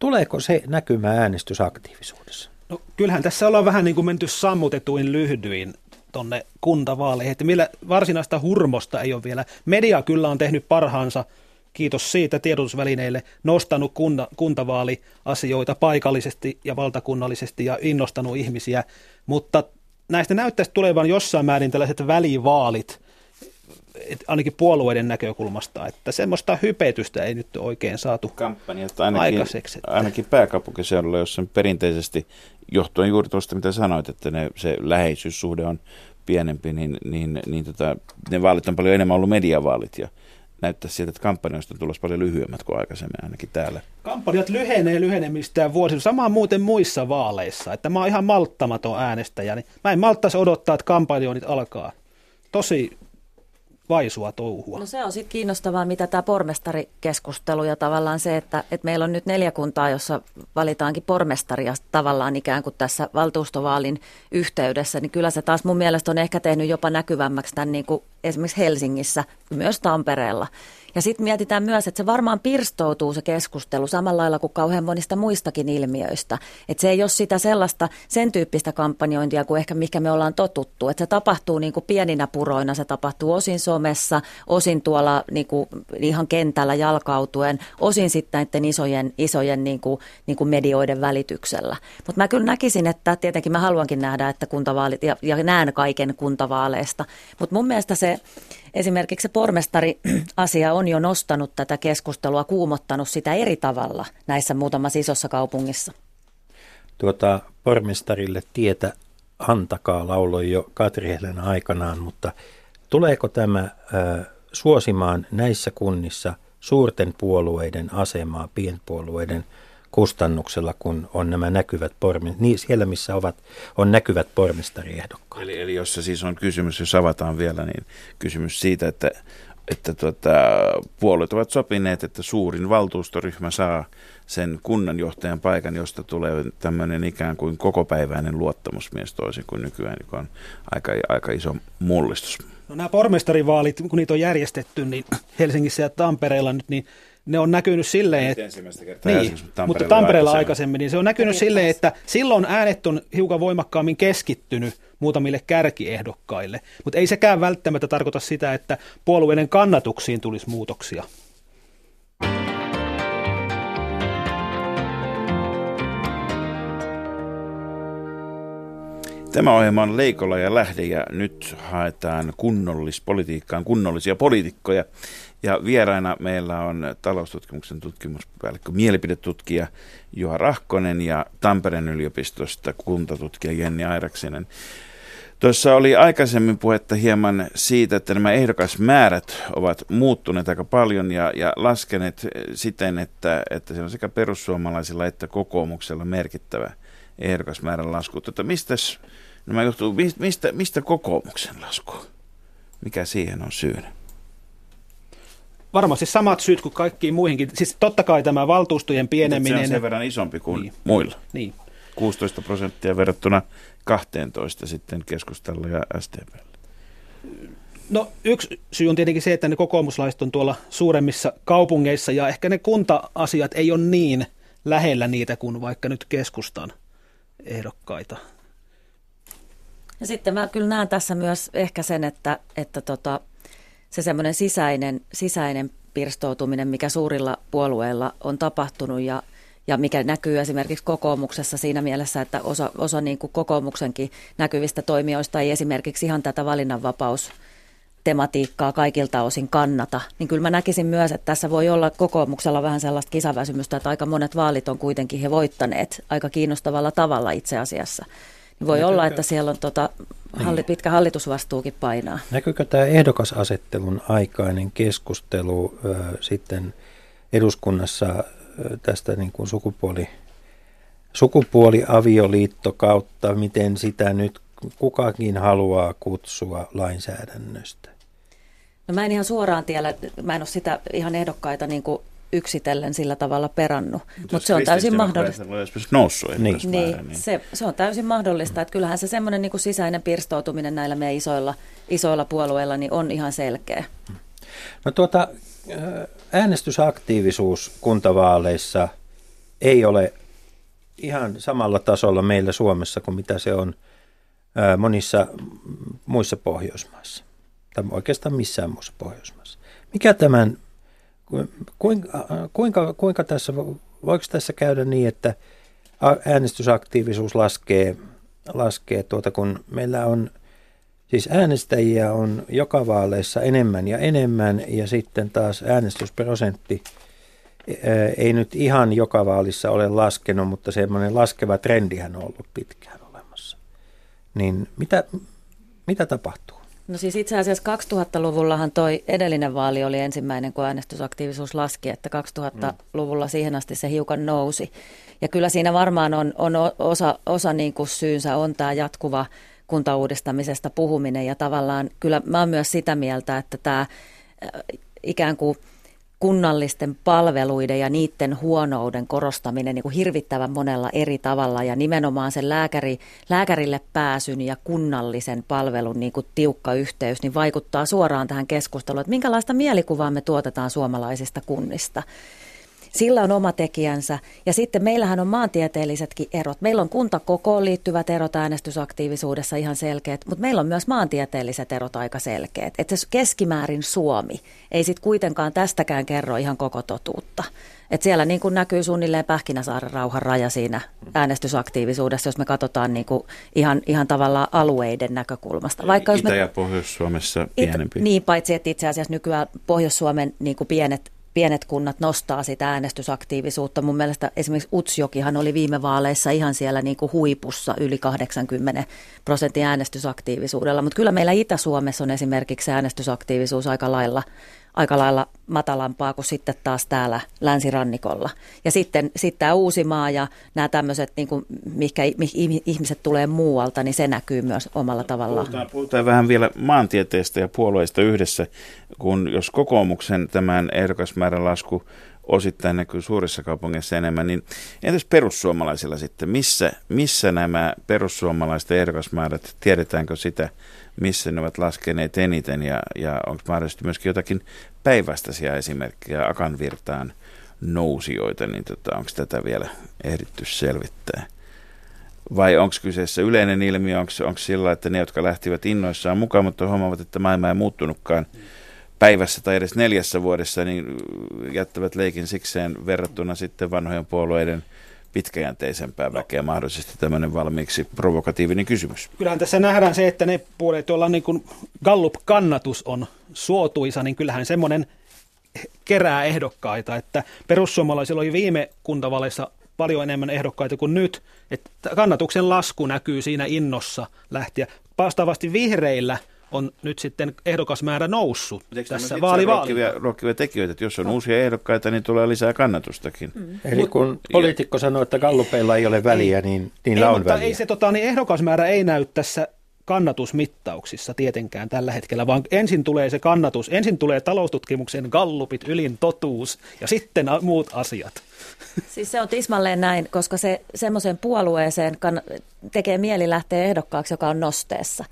Tuleeko se näkymään äänestysaktiivisuudessa? No, kyllähän tässä ollaan vähän niin kuin menty sammutetuin lyhdyin tuonne kuntavaaleihin, että millä varsinaista hurmosta ei ole vielä. Media kyllä on tehnyt parhaansa, kiitos siitä tiedotusvälineille, nostanut kunta, kuntavaaliasioita paikallisesti ja valtakunnallisesti ja innostanut ihmisiä, mutta näistä näyttäisi tulevan jossain määrin tällaiset välivaalit – ainakin puolueiden näkökulmasta, että semmoista hypetystä ei nyt oikein saatu Kampanjat ainakin, aikaiseksi. Että... Ainakin pääkaupunkiseudulla, jossa perinteisesti, johtuen juuri tuosta mitä sanoit, että ne, se läheisyyssuhde on pienempi, niin, niin, niin tota, ne vaalit on paljon enemmän ollut mediavaalit ja näyttää siltä, että kampanjoista on tulossa paljon lyhyemmät kuin aikaisemmin ainakin täällä. Kampanjat lyhenee lyhenemistään vuosi. Sama muuten muissa vaaleissa, että mä oon ihan malttamaton äänestäjä, niin mä en malttaisi odottaa, että kampanjoinnit alkaa. Tosi vaisua touhua. No se on sitten kiinnostavaa, mitä tämä pormestarikeskustelu ja tavallaan se, että, että meillä on nyt neljä kuntaa, jossa valitaankin pormestaria tavallaan ikään kuin tässä valtuustovaalin yhteydessä, niin kyllä se taas mun mielestä on ehkä tehnyt jopa näkyvämmäksi tämän niin kuin esimerkiksi Helsingissä, myös Tampereella. Ja sitten mietitään myös, että se varmaan pirstoutuu se keskustelu samalla lailla kuin kauhean monista muistakin ilmiöistä. Että se ei ole sitä sellaista, sen tyyppistä kampanjointia kuin ehkä mikä me ollaan totuttu. Että se tapahtuu niin kuin pieninä puroina, se tapahtuu osin somessa, osin tuolla niin kuin ihan kentällä jalkautuen, osin sitten näiden isojen, isojen niin kuin, niin kuin medioiden välityksellä. Mutta mä kyllä näkisin, että tietenkin mä haluankin nähdä, että kuntavaalit, ja, ja näen kaiken kuntavaaleista. Mutta mun mielestä se Esimerkiksi se pormestari-asia on jo nostanut tätä keskustelua, kuumottanut sitä eri tavalla näissä muutamassa isossa kaupungissa. Tuota, pormestarille tietä antakaa lauloi jo Katri Helena aikanaan, mutta tuleeko tämä äh, suosimaan näissä kunnissa suurten puolueiden asemaa, pienpuolueiden kustannuksella, kun on nämä näkyvät pormi, niin siellä missä ovat, on näkyvät pormestariehdokkaat. Eli, eli jos se siis on kysymys, jos avataan vielä, niin kysymys siitä, että, että tuota, puolueet ovat sopineet, että suurin valtuustoryhmä saa sen kunnanjohtajan paikan, josta tulee tämmöinen ikään kuin kokopäiväinen luottamusmies toisin kuin nykyään, joka on aika, aika iso mullistus. No nämä pormestarivaalit, kun niitä on järjestetty, niin Helsingissä ja Tampereella nyt, niin ne on näkynyt silleen, että... Niin, mutta Tampereella aikaisemmin, niin se on näkynyt silleen, että silloin äänet on hiukan voimakkaammin keskittynyt muutamille kärkiehdokkaille, mutta ei sekään välttämättä tarkoita sitä, että puolueiden kannatuksiin tulisi muutoksia. Tämä ohjelma on Leikola ja Lähde ja nyt haetaan kunnollispolitiikkaan kunnollisia poliitikkoja. Ja vieraina meillä on taloustutkimuksen tutkimuspäällikkö, mielipidetutkija Juha Rahkonen ja Tampereen yliopistosta kuntatutkija Jenni Airaksinen. Tuossa oli aikaisemmin puhetta hieman siitä, että nämä ehdokasmäärät ovat muuttuneet aika paljon ja, ja laskeneet siten, että, että se on sekä perussuomalaisilla että kokoomuksella merkittävä ehdokasmäärän lasku. Tota, mistäs, nämä johtuu, mistä, mistä kokoomuksen lasku? Mikä siihen on syynä? Varmasti samat syyt kuin kaikkiin muihinkin. Siis totta kai tämä valtuustojen pieneminen. Se on sen verran isompi kuin niin. muilla. Niin. 16 prosenttia verrattuna 12 sitten keskustella ja STP. No yksi syy on tietenkin se, että ne kokoomuslaiset on tuolla suuremmissa kaupungeissa ja ehkä ne kunta-asiat ei ole niin lähellä niitä kuin vaikka nyt keskustan ehdokkaita. Ja sitten mä kyllä näen tässä myös ehkä sen, että, että tota, se semmoinen sisäinen, sisäinen pirstoutuminen, mikä suurilla puolueilla on tapahtunut ja, ja mikä näkyy esimerkiksi kokoomuksessa siinä mielessä, että osa, osa niin kuin kokoomuksenkin näkyvistä toimijoista ei esimerkiksi ihan tätä valinnanvapaus tematiikkaa kaikilta osin kannata, niin kyllä mä näkisin myös, että tässä voi olla kokoomuksella vähän sellaista kisaväsymystä, että aika monet vaalit on kuitenkin he voittaneet aika kiinnostavalla tavalla itse asiassa. Voi Näkyykö? olla, että siellä on tota, halli, niin. pitkä hallitusvastuukin painaa. Näkyykö tämä ehdokasasettelun aikainen keskustelu äh, sitten eduskunnassa äh, tästä niin kuin sukupuoli sukupuoliavioliitto kautta, miten sitä nyt kukakin haluaa kutsua lainsäädännöstä? No mä en ihan suoraan tiedä, mä en ole sitä ihan ehdokkaita niin kuin yksitellen sillä tavalla perannut, mutta se on täysin mahdollista. noussut niin. Niin, niin. Se, se on täysin mahdollista, että kyllähän se semmoinen niin kuin sisäinen pirstoutuminen näillä meidän isoilla, isoilla puolueilla niin on ihan selkeä. No tuota, äänestysaktiivisuus kuntavaaleissa ei ole ihan samalla tasolla meillä Suomessa kuin mitä se on monissa muissa Pohjoismaissa. Tai oikeastaan missään muussa Pohjoismaissa. Mikä tämän, kuinka, kuinka, kuinka tässä, voiko tässä käydä niin, että äänestysaktiivisuus laskee, laskee tuota, kun meillä on Siis äänestäjiä on joka vaaleissa enemmän ja enemmän ja sitten taas äänestysprosentti ei nyt ihan joka vaalissa ole laskenut, mutta semmoinen laskeva trendihän on ollut pitkään olemassa. Niin mitä, mitä tapahtuu? No siis itse asiassa 2000-luvullahan toi edellinen vaali oli ensimmäinen, kun äänestysaktiivisuus laski, että 2000-luvulla siihen asti se hiukan nousi. Ja kyllä siinä varmaan on, on osa, osa niin kuin syynsä on tämä jatkuva kuntauudistamisesta puhuminen ja tavallaan kyllä mä oon myös sitä mieltä, että tämä ikään kuin kunnallisten palveluiden ja niiden huonouden korostaminen niin kuin hirvittävän monella eri tavalla ja nimenomaan sen lääkäri, lääkärille pääsyn ja kunnallisen palvelun niin kuin tiukka yhteys niin vaikuttaa suoraan tähän keskusteluun, että minkälaista mielikuvaa me tuotetaan suomalaisista kunnista. Sillä on oma tekijänsä. Ja sitten meillähän on maantieteellisetkin erot. Meillä on kuntakokoon liittyvät erot äänestysaktiivisuudessa ihan selkeät, mutta meillä on myös maantieteelliset erot aika selkeät. Että se keskimäärin Suomi ei sitten kuitenkaan tästäkään kerro ihan koko totuutta. Et siellä niin kuin näkyy suunnilleen Pähkinäsaaren rauhan raja siinä äänestysaktiivisuudessa, jos me katsotaan niin kuin ihan, ihan tavallaan alueiden näkökulmasta. Vaikka Itä- me, ja Pohjois-Suomessa pienempi. It, niin, paitsi että itse asiassa nykyään Pohjois-Suomen niin kuin pienet pienet kunnat nostaa sitä äänestysaktiivisuutta. Mun mielestä esimerkiksi Utsjokihan oli viime vaaleissa ihan siellä niin kuin huipussa yli 80 prosentin äänestysaktiivisuudella, mutta kyllä meillä Itä-Suomessa on esimerkiksi äänestysaktiivisuus aika lailla aika lailla matalampaa kuin sitten taas täällä länsirannikolla. Ja sitten, sitten tämä Uusimaa ja nämä tämmöiset, niin mihinkä ihmiset tulee muualta, niin se näkyy myös omalla tavallaan. Puhutaan, puhutaan vähän vielä maantieteestä ja puolueista yhdessä, kun jos kokoomuksen tämän ehdokasmäärän lasku osittain näkyy suurissa kaupungeissa enemmän, niin entäs perussuomalaisilla sitten? Missä, missä nämä perussuomalaisten ehdokasmäärät, tiedetäänkö sitä, missä ne ovat laskeneet eniten ja, ja onko mahdollisesti myöskin jotakin päinvastaisia esimerkkejä Akan virtaan nousijoita, niin tota, onko tätä vielä ehditty selvittää? Vai onko kyseessä yleinen ilmiö, onko, sillä, että ne, jotka lähtivät innoissaan mukaan, mutta huomaavat, että maailma ei muuttunutkaan päivässä tai edes neljässä vuodessa, niin jättävät leikin sikseen verrattuna sitten vanhojen puolueiden – pitkäjänteisempää väkeä mahdollisesti tämmöinen valmiiksi provokatiivinen kysymys. Kyllähän tässä nähdään se, että ne puolet, joilla niin kuin Gallup-kannatus on suotuisa, niin kyllähän semmoinen kerää ehdokkaita, että perussuomalaisilla oli viime kuntavaleissa paljon enemmän ehdokkaita kuin nyt, että kannatuksen lasku näkyy siinä innossa lähtiä. Vastaavasti vihreillä – on nyt sitten ehdokasmäärä noussut Eikö tässä vaalivaalilla. Rohkivia tekijöitä, että jos on no. uusia ehdokkaita, niin tulee lisää kannatustakin. Mm. Eli kun poliitikko sanoo, että gallupeilla ei ole väliä, ei, niin niillä ei, on mutta väliä. Ei se, tota, niin ehdokasmäärä ei näy tässä kannatusmittauksissa tietenkään tällä hetkellä, vaan ensin tulee se kannatus, ensin tulee taloustutkimuksen gallupit, ylin totuus ja sitten muut asiat. Siis se on tismalleen näin, koska se semmoiseen puolueeseen kann- tekee mieli lähteä ehdokkaaksi, joka on nosteessa.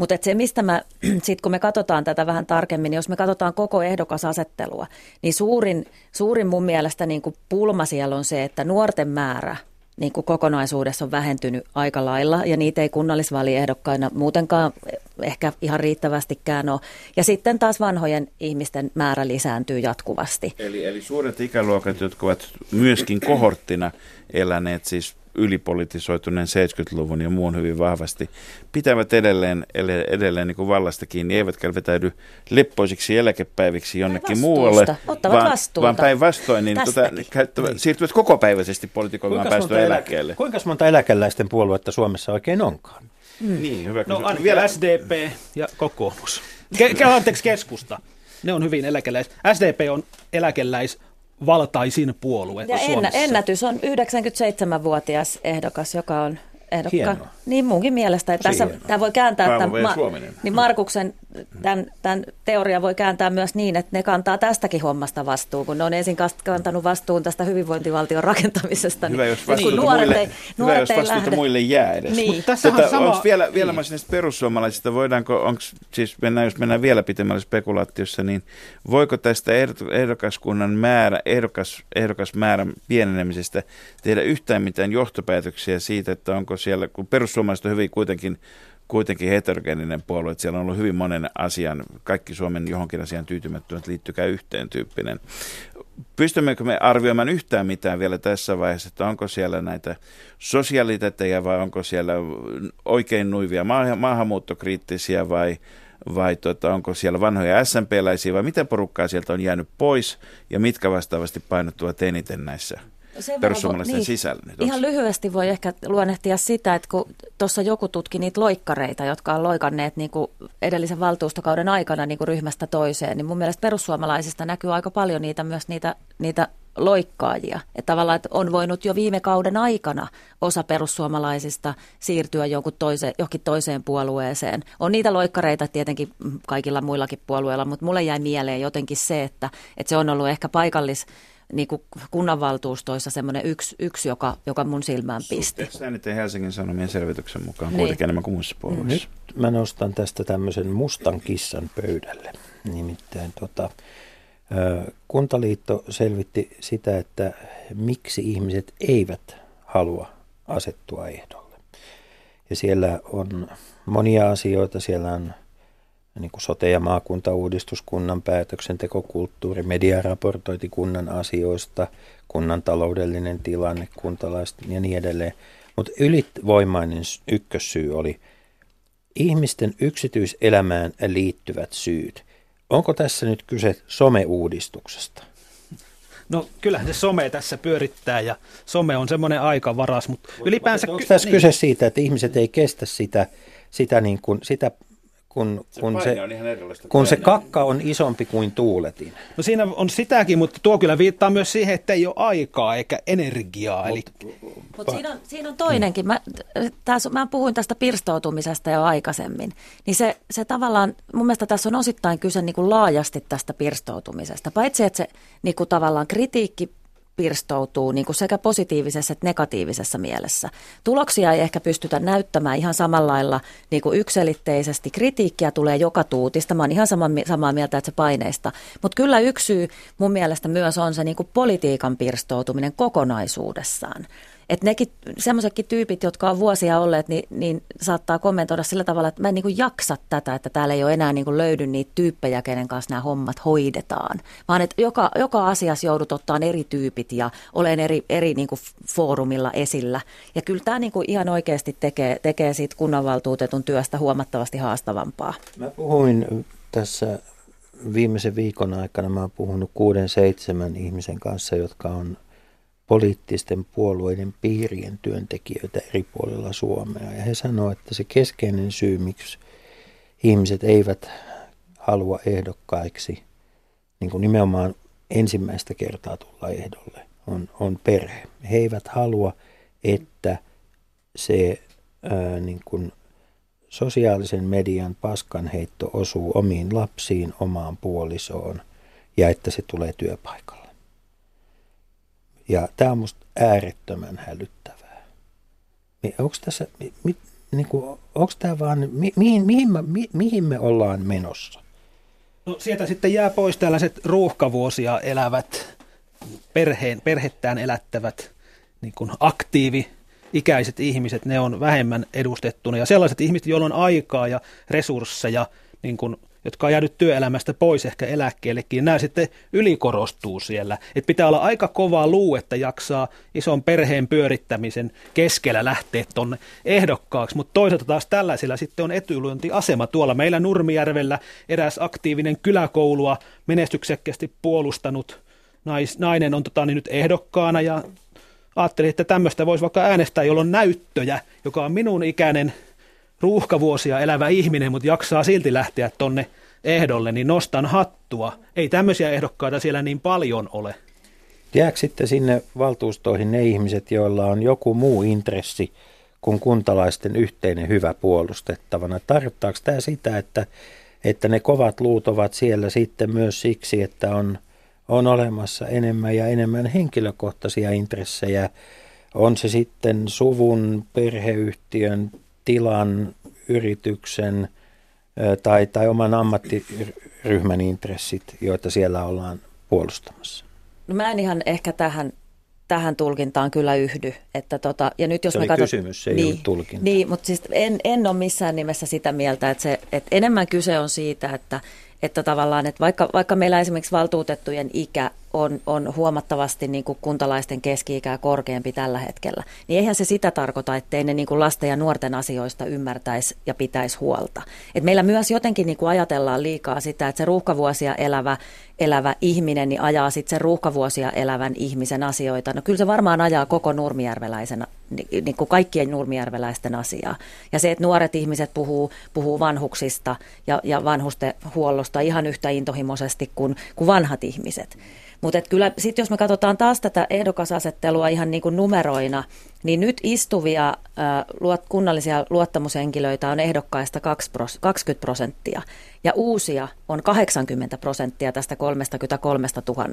Mutta se, mistä mä, sit kun me katsotaan tätä vähän tarkemmin, niin jos me katsotaan koko ehdokasasettelua, niin suurin, suurin mun mielestä niin kuin pulma siellä on se, että nuorten määrä niin kuin kokonaisuudessa on vähentynyt aika lailla, ja niitä ei kunnallisvaaliehdokkaina muutenkaan ehkä ihan riittävästikään ole. Ja sitten taas vanhojen ihmisten määrä lisääntyy jatkuvasti. Eli, eli suuret ikäluokat, jotka ovat myöskin kohorttina eläneet siis ylipolitisoituneen 70-luvun ja muun hyvin vahvasti, pitävät edelleen, edelleen niin kuin vallasta kiinni, eivätkä vetäydy leppoisiksi eläkepäiviksi jonnekin muualle, vaan, vaan päinvastoin niin tota, käyttävät, siirtyvät kokopäiväisesti poliitikoimaan päästöä eläkkeelle. Kuinka monta eläkeläisten puoluetta Suomessa oikein onkaan? Mm. Niin, hyvä no ainakin vielä SDP ja kokoomus. Ke- anteeksi keskusta. Ne on hyvin eläkeläis. SDP on eläkeläis valtaisin puolue Ja Suomessa. ennätys on 97-vuotias ehdokas, joka on ehdokka. Hienoa. Niin munkin mielestä. Että tässä, tämä voi kääntää tämän. Suominen. niin Markuksen tämän, tämän teoria voi kääntää myös niin, että ne kantaa tästäkin hommasta vastuun, kun ne on ensin kantanut vastuun tästä hyvinvointivaltion rakentamisesta. Hyvä, jos nyt vastuuta, kun nuoret muille, ei, hyvä, nuoret jos ei vastuuta lähde. muille jää edes. Niin. Mutta tässähän Tota, sama... onks vielä, vielä niin. näistä perussuomalaisista, voidaanko, onks, siis mennään, jos mennään vielä pitemmälle spekulaatiossa, niin voiko tästä ehdo- ehdokaskunnan määrä, ehdokas, ehdokasmäärän pienenemisestä tehdä yhtään mitään johtopäätöksiä siitä, että onko siellä, kun perussuomalaiset on hyvin kuitenkin kuitenkin heterogeeninen puolue, että siellä on ollut hyvin monen asian, kaikki Suomen johonkin asian tyytymättömät liittykää yhteen tyyppinen. Pystymmekö me arvioimaan yhtään mitään vielä tässä vaiheessa, että onko siellä näitä sosiaaliteteja vai onko siellä oikein nuivia maahan- maahanmuuttokriittisiä vai, vai tota, onko siellä vanhoja SMP-läisiä vai mitä porukkaa sieltä on jäänyt pois ja mitkä vastaavasti painottuvat eniten näissä Sen verran perussuomalaisten niin. sisällä? Nyt Ihan onks- lyhyesti voi ehkä luonnehtia sitä, että kun tuossa joku tutki niitä loikkareita, jotka on loikanneet niin kuin edellisen valtuustokauden aikana niin kuin ryhmästä toiseen, niin mun mielestä perussuomalaisista näkyy aika paljon niitä myös niitä, niitä loikkaajia. Että tavallaan että on voinut jo viime kauden aikana osa perussuomalaisista siirtyä jonkun toise, johonkin toiseen puolueeseen. On niitä loikkareita tietenkin kaikilla muillakin puolueilla, mutta mulle jäi mieleen jotenkin se, että, että se on ollut ehkä paikallis niin kuin kunnanvaltuustoissa semmoinen yksi, yksi joka, joka mun silmään pisti. Suhteessa Helsingin Sanomien selvityksen mukaan Niin. kuitenkin enemmän kuin muissa puolueissa. Nyt mä nostan tästä tämmöisen mustan kissan pöydälle. Nimittäin tota, Kuntaliitto selvitti sitä, että miksi ihmiset eivät halua asettua ehdolle. Ja siellä on monia asioita. Siellä on niin kuin sote- ja maakuntauudistus, kunnan päätöksentekokulttuuri, mediaraportointi kunnan asioista, kunnan taloudellinen tilanne, kuntalaiset ja niin edelleen. Mutta ylivoimainen ykkössyy oli ihmisten yksityiselämään liittyvät syyt. Onko tässä nyt kyse some-uudistuksesta? No kyllähän se some tässä pyörittää ja some on semmoinen aikavaras, mutta ylipäänsä... Onko tässä niin. kyse siitä, että ihmiset ei kestä sitä, sitä, niin kuin, sitä kun, kun, paine se, on ihan kun se kakka on isompi kuin tuuletin? No siinä on sitäkin, mutta tuo kyllä viittaa myös siihen, että ei ole aikaa eikä energiaa. Eli Mutta siinä on, siinä on toinenkin. Mä, täs, mä puhuin tästä pirstoutumisesta jo aikaisemmin. Niin se, se tavallaan, mun mielestä tässä on osittain kyse niin kuin laajasti tästä pirstoutumisesta. Paitsi, että se niin kuin tavallaan kritiikki pirstoutuu niin kuin sekä positiivisessa että negatiivisessa mielessä. Tuloksia ei ehkä pystytä näyttämään ihan samalla lailla niin kuin ykselitteisesti. Kritiikkiä tulee joka tuutista. Mä oon ihan sama, samaa mieltä, että se paineista. Mutta kyllä yksi syy mun mielestä myös on se niin kuin politiikan pirstoutuminen kokonaisuudessaan. Että nekin, semmoisetkin tyypit, jotka on vuosia olleet, niin, niin saattaa kommentoida sillä tavalla, että mä en niin kuin jaksa tätä, että täällä ei ole enää niin kuin löydy niitä tyyppejä, kenen kanssa nämä hommat hoidetaan. Vaan että joka, joka asiassa joudut ottaa eri tyypit ja olen eri, eri niin kuin foorumilla esillä. Ja kyllä tämä niin kuin ihan oikeasti tekee, tekee siitä kunnanvaltuutetun työstä huomattavasti haastavampaa. Mä puhuin tässä viimeisen viikon aikana, mä oon puhunut kuuden seitsemän ihmisen kanssa, jotka on poliittisten puolueiden piirien työntekijöitä eri puolilla Suomea. Ja he sanoivat, että se keskeinen syy, miksi ihmiset eivät halua ehdokkaiksi, niin kuin nimenomaan ensimmäistä kertaa tulla ehdolle, on, on perhe. He eivät halua, että se ää, niin kuin sosiaalisen median paskanheitto osuu omiin lapsiin, omaan puolisoon ja että se tulee työpaikalle. Ja tämä on minusta äärettömän hälyttävää. Onko tässä, mi, niin kuin, onko tämä vaan, mi, mihin, mihin, mi, mihin me ollaan menossa? no, sieltä sitten jää pois tällaiset ruuhkavuosia elävät, perheen, perhettään elättävät niin kuin aktiivi ikäiset ihmiset, ne on vähemmän edustettuna. Ja sellaiset ihmiset, joilla on aikaa ja resursseja, niin kuin, jotka on jäänyt työelämästä pois ehkä eläkkeellekin, nämä sitten ylikorostuu siellä. Et pitää olla aika kova luu, että jaksaa ison perheen pyörittämisen keskellä lähteä tuonne ehdokkaaksi, mutta toisaalta taas tällaisilla sitten on etylyöntiasema tuolla meillä Nurmijärvellä eräs aktiivinen kyläkoulua menestyksekkästi puolustanut nais, nainen on tota, niin nyt ehdokkaana ja ajattelin, että tämmöistä voisi vaikka äänestää, jolla on näyttöjä, joka on minun ikäinen ruuhkavuosia elävä ihminen, mutta jaksaa silti lähteä tonne ehdolle, niin nostan hattua. Ei tämmöisiä ehdokkaita siellä niin paljon ole. Jääkö sitten sinne valtuustoihin ne ihmiset, joilla on joku muu intressi kuin kuntalaisten yhteinen hyvä puolustettavana? Tarkoittaako tämä sitä, että, että ne kovat luut ovat siellä sitten myös siksi, että on, on olemassa enemmän ja enemmän henkilökohtaisia intressejä? On se sitten suvun, perheyhtiön, tilan, yrityksen tai, tai oman ammattiryhmän intressit, joita siellä ollaan puolustamassa? No mä en ihan ehkä tähän, tähän tulkintaan kyllä yhdy. Että tota, ja nyt jos se me oli katsot, kysymys, se ei niin, tulkinta. Niin, mutta siis en, en ole missään nimessä sitä mieltä, että, se, että enemmän kyse on siitä, että, että tavallaan, että vaikka, vaikka meillä esimerkiksi valtuutettujen ikä on, on huomattavasti niin kuin kuntalaisten keski-ikää korkeampi tällä hetkellä, niin eihän se sitä tarkoita, ettei ne niin kuin lasten ja nuorten asioista ymmärtäisi ja pitäisi huolta. Et meillä myös jotenkin niin kuin ajatellaan liikaa sitä, että se ruuhkavuosia elävä, elävä ihminen niin ajaa sitten sen ruuhkavuosia elävän ihmisen asioita. No kyllä se varmaan ajaa koko nurmijärveläisen, niin kuin kaikkien nurmijärveläisten asiaa. Ja se, että nuoret ihmiset puhuu, puhuu vanhuksista ja, ja vanhusten huollosta ihan yhtä intohimoisesti kuin, kuin vanhat ihmiset. Mutta kyllä sitten jos me katsotaan taas tätä ehdokasasettelua ihan niin kuin numeroina, niin nyt istuvia äh, luot, kunnallisia luottamushenkilöitä on ehdokkaista 20 prosenttia ja uusia on 80 prosenttia tästä 33 000.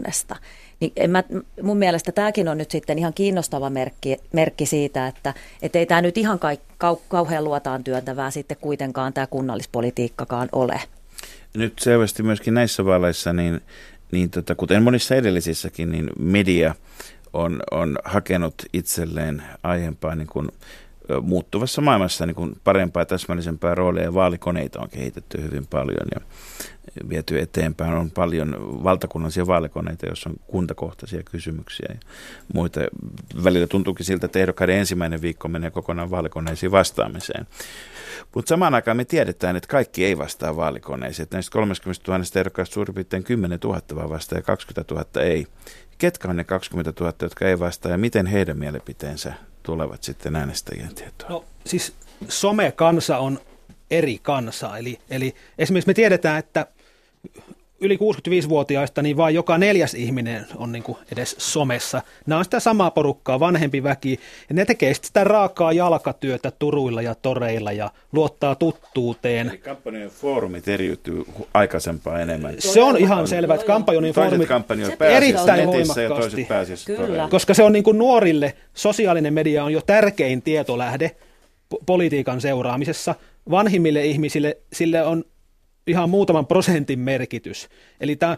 Niin en mä, mun mielestä tämäkin on nyt sitten ihan kiinnostava merkki, merkki siitä, että et ei tämä nyt ihan kaik, kau, kauhean luotaan työntävää sitten kuitenkaan tämä kunnallispolitiikkakaan ole. Nyt selvästi myöskin näissä vaaleissa niin niin tota, kuten monissa edellisissäkin, niin media on, on hakenut itselleen aiempaa niin kuin, muuttuvassa maailmassa niin kuin parempaa ja täsmällisempää roolia ja vaalikoneita on kehitetty hyvin paljon ja viety eteenpäin. On paljon valtakunnallisia vaalikoneita, joissa on kuntakohtaisia kysymyksiä ja muita. Välillä tuntuukin siltä, että ehdokkaiden ensimmäinen viikko menee kokonaan vaalikoneisiin vastaamiseen. Mutta samaan aikaan me tiedetään, että kaikki ei vastaa vaalikoneisiin. Että näistä 30 000 ehdokkaista suurin piirtein 10 000 vaan vastaa ja 20 000 ei. Ketkä on ne 20 000, jotka ei vastaa ja miten heidän mielipiteensä tulevat sitten äänestäjien tietoon? No siis somekansa on eri kansa. Eli, eli esimerkiksi me tiedetään, että yli 65-vuotiaista niin vain joka neljäs ihminen on niin kuin edes somessa. Nämä on sitä samaa porukkaa, vanhempi väki, ja ne tekee sitä raakaa jalkatyötä turuilla ja toreilla ja luottaa tuttuuteen. Eli kampanjojen foorumit eriytyy aikaisempaa enemmän. Se on ihan selvä, että kampanjojen foorumit erittäin voimakkaasti, Kyllä. koska se on niin kuin nuorille, sosiaalinen media on jo tärkein tietolähde politiikan seuraamisessa. Vanhimmille ihmisille sille on ihan muutaman prosentin merkitys. Eli tämä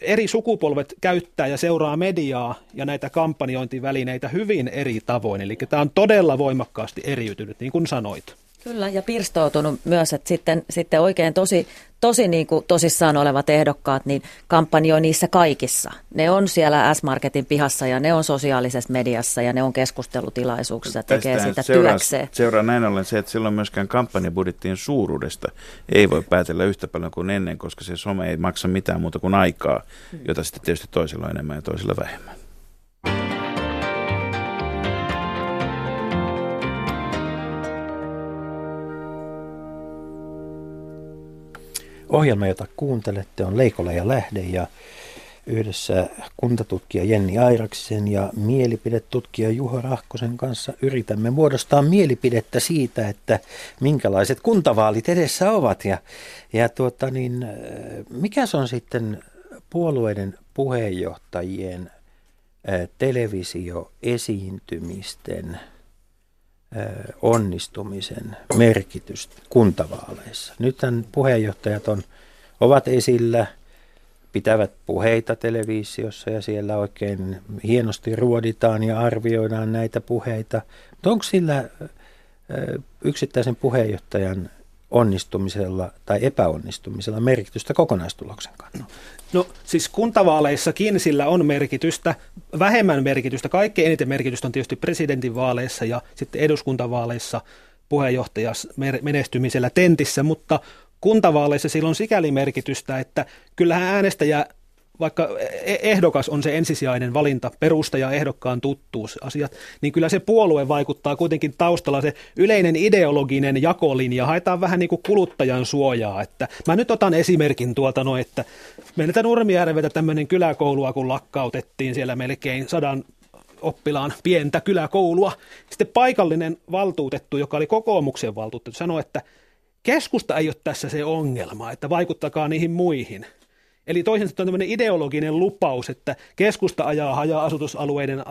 eri sukupolvet käyttää ja seuraa mediaa ja näitä kampanjointivälineitä hyvin eri tavoin. Eli tämä on todella voimakkaasti eriytynyt, niin kuin sanoit. Kyllä, ja pirstoutunut myös, että sitten, sitten oikein tosi, tosi niin kuin tosissaan olevat ehdokkaat, niin kampanjoi niissä kaikissa. Ne on siellä S-Marketin pihassa ja ne on sosiaalisessa mediassa ja ne on keskustelutilaisuuksissa, tekee sitä seuraa, työkseen. Seuraa näin ollen se, että silloin myöskään kampanjabudjettien suuruudesta ei voi päätellä yhtä paljon kuin ennen, koska se some ei maksa mitään muuta kuin aikaa, jota sitten tietysti toisilla on enemmän ja toisilla vähemmän. Ohjelma, jota kuuntelette, on Leikola ja Lähde ja yhdessä kuntatutkija Jenni Airaksisen ja mielipidetutkija Juho Rahkosen kanssa yritämme muodostaa mielipidettä siitä, että minkälaiset kuntavaalit edessä ovat. Ja, ja tuota niin, mikä se on sitten puolueiden puheenjohtajien televisioesiintymisten onnistumisen merkitys kuntavaaleissa. Nythän puheenjohtajat on, ovat esillä, pitävät puheita televisiossa ja siellä oikein hienosti ruoditaan ja arvioidaan näitä puheita. Mutta onko sillä yksittäisen puheenjohtajan onnistumisella tai epäonnistumisella merkitystä kokonaistuloksen kannalta? No siis kuntavaaleissakin sillä on merkitystä, vähemmän merkitystä. Kaikkein eniten merkitystä on tietysti presidentinvaaleissa ja sitten eduskuntavaaleissa puheenjohtajas menestymisellä tentissä, mutta kuntavaaleissa sillä on sikäli merkitystä, että kyllähän äänestäjä vaikka e- ehdokas on se ensisijainen valinta, perusta ja ehdokkaan tuttuus asiat, niin kyllä se puolue vaikuttaa kuitenkin taustalla se yleinen ideologinen jakolinja, haetaan vähän niin kuin kuluttajan suojaa, että mä nyt otan esimerkin tuolta no, että meiltä Nurmijärveltä tämmöinen kyläkoulua, kun lakkautettiin siellä melkein sadan oppilaan pientä kyläkoulua. Sitten paikallinen valtuutettu, joka oli kokoomuksen valtuutettu, sanoi, että keskusta ei ole tässä se ongelma, että vaikuttakaa niihin muihin. Eli toisin sanoen tämmöinen ideologinen lupaus, että keskusta ajaa haja-asutusalueiden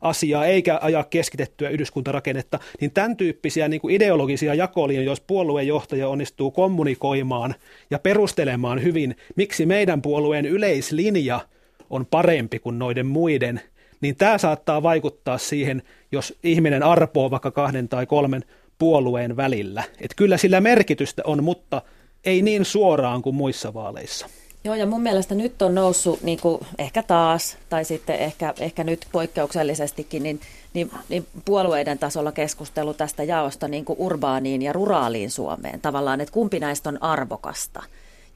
asiaa eikä ajaa keskitettyä yhdyskuntarakennetta, niin tämän tyyppisiä niin kuin ideologisia jakolia, jos puoluejohtaja onnistuu kommunikoimaan ja perustelemaan hyvin, miksi meidän puolueen yleislinja on parempi kuin noiden muiden, niin tämä saattaa vaikuttaa siihen, jos ihminen arpoo vaikka kahden tai kolmen puolueen välillä. Et kyllä sillä merkitystä on, mutta ei niin suoraan kuin muissa vaaleissa. Joo, ja mun mielestä nyt on noussut niin kuin ehkä taas, tai sitten ehkä, ehkä nyt poikkeuksellisestikin, niin, niin, niin puolueiden tasolla keskustelu tästä jaosta niin kuin urbaaniin ja ruraaliin Suomeen. Tavallaan, että kumpi näistä on arvokasta.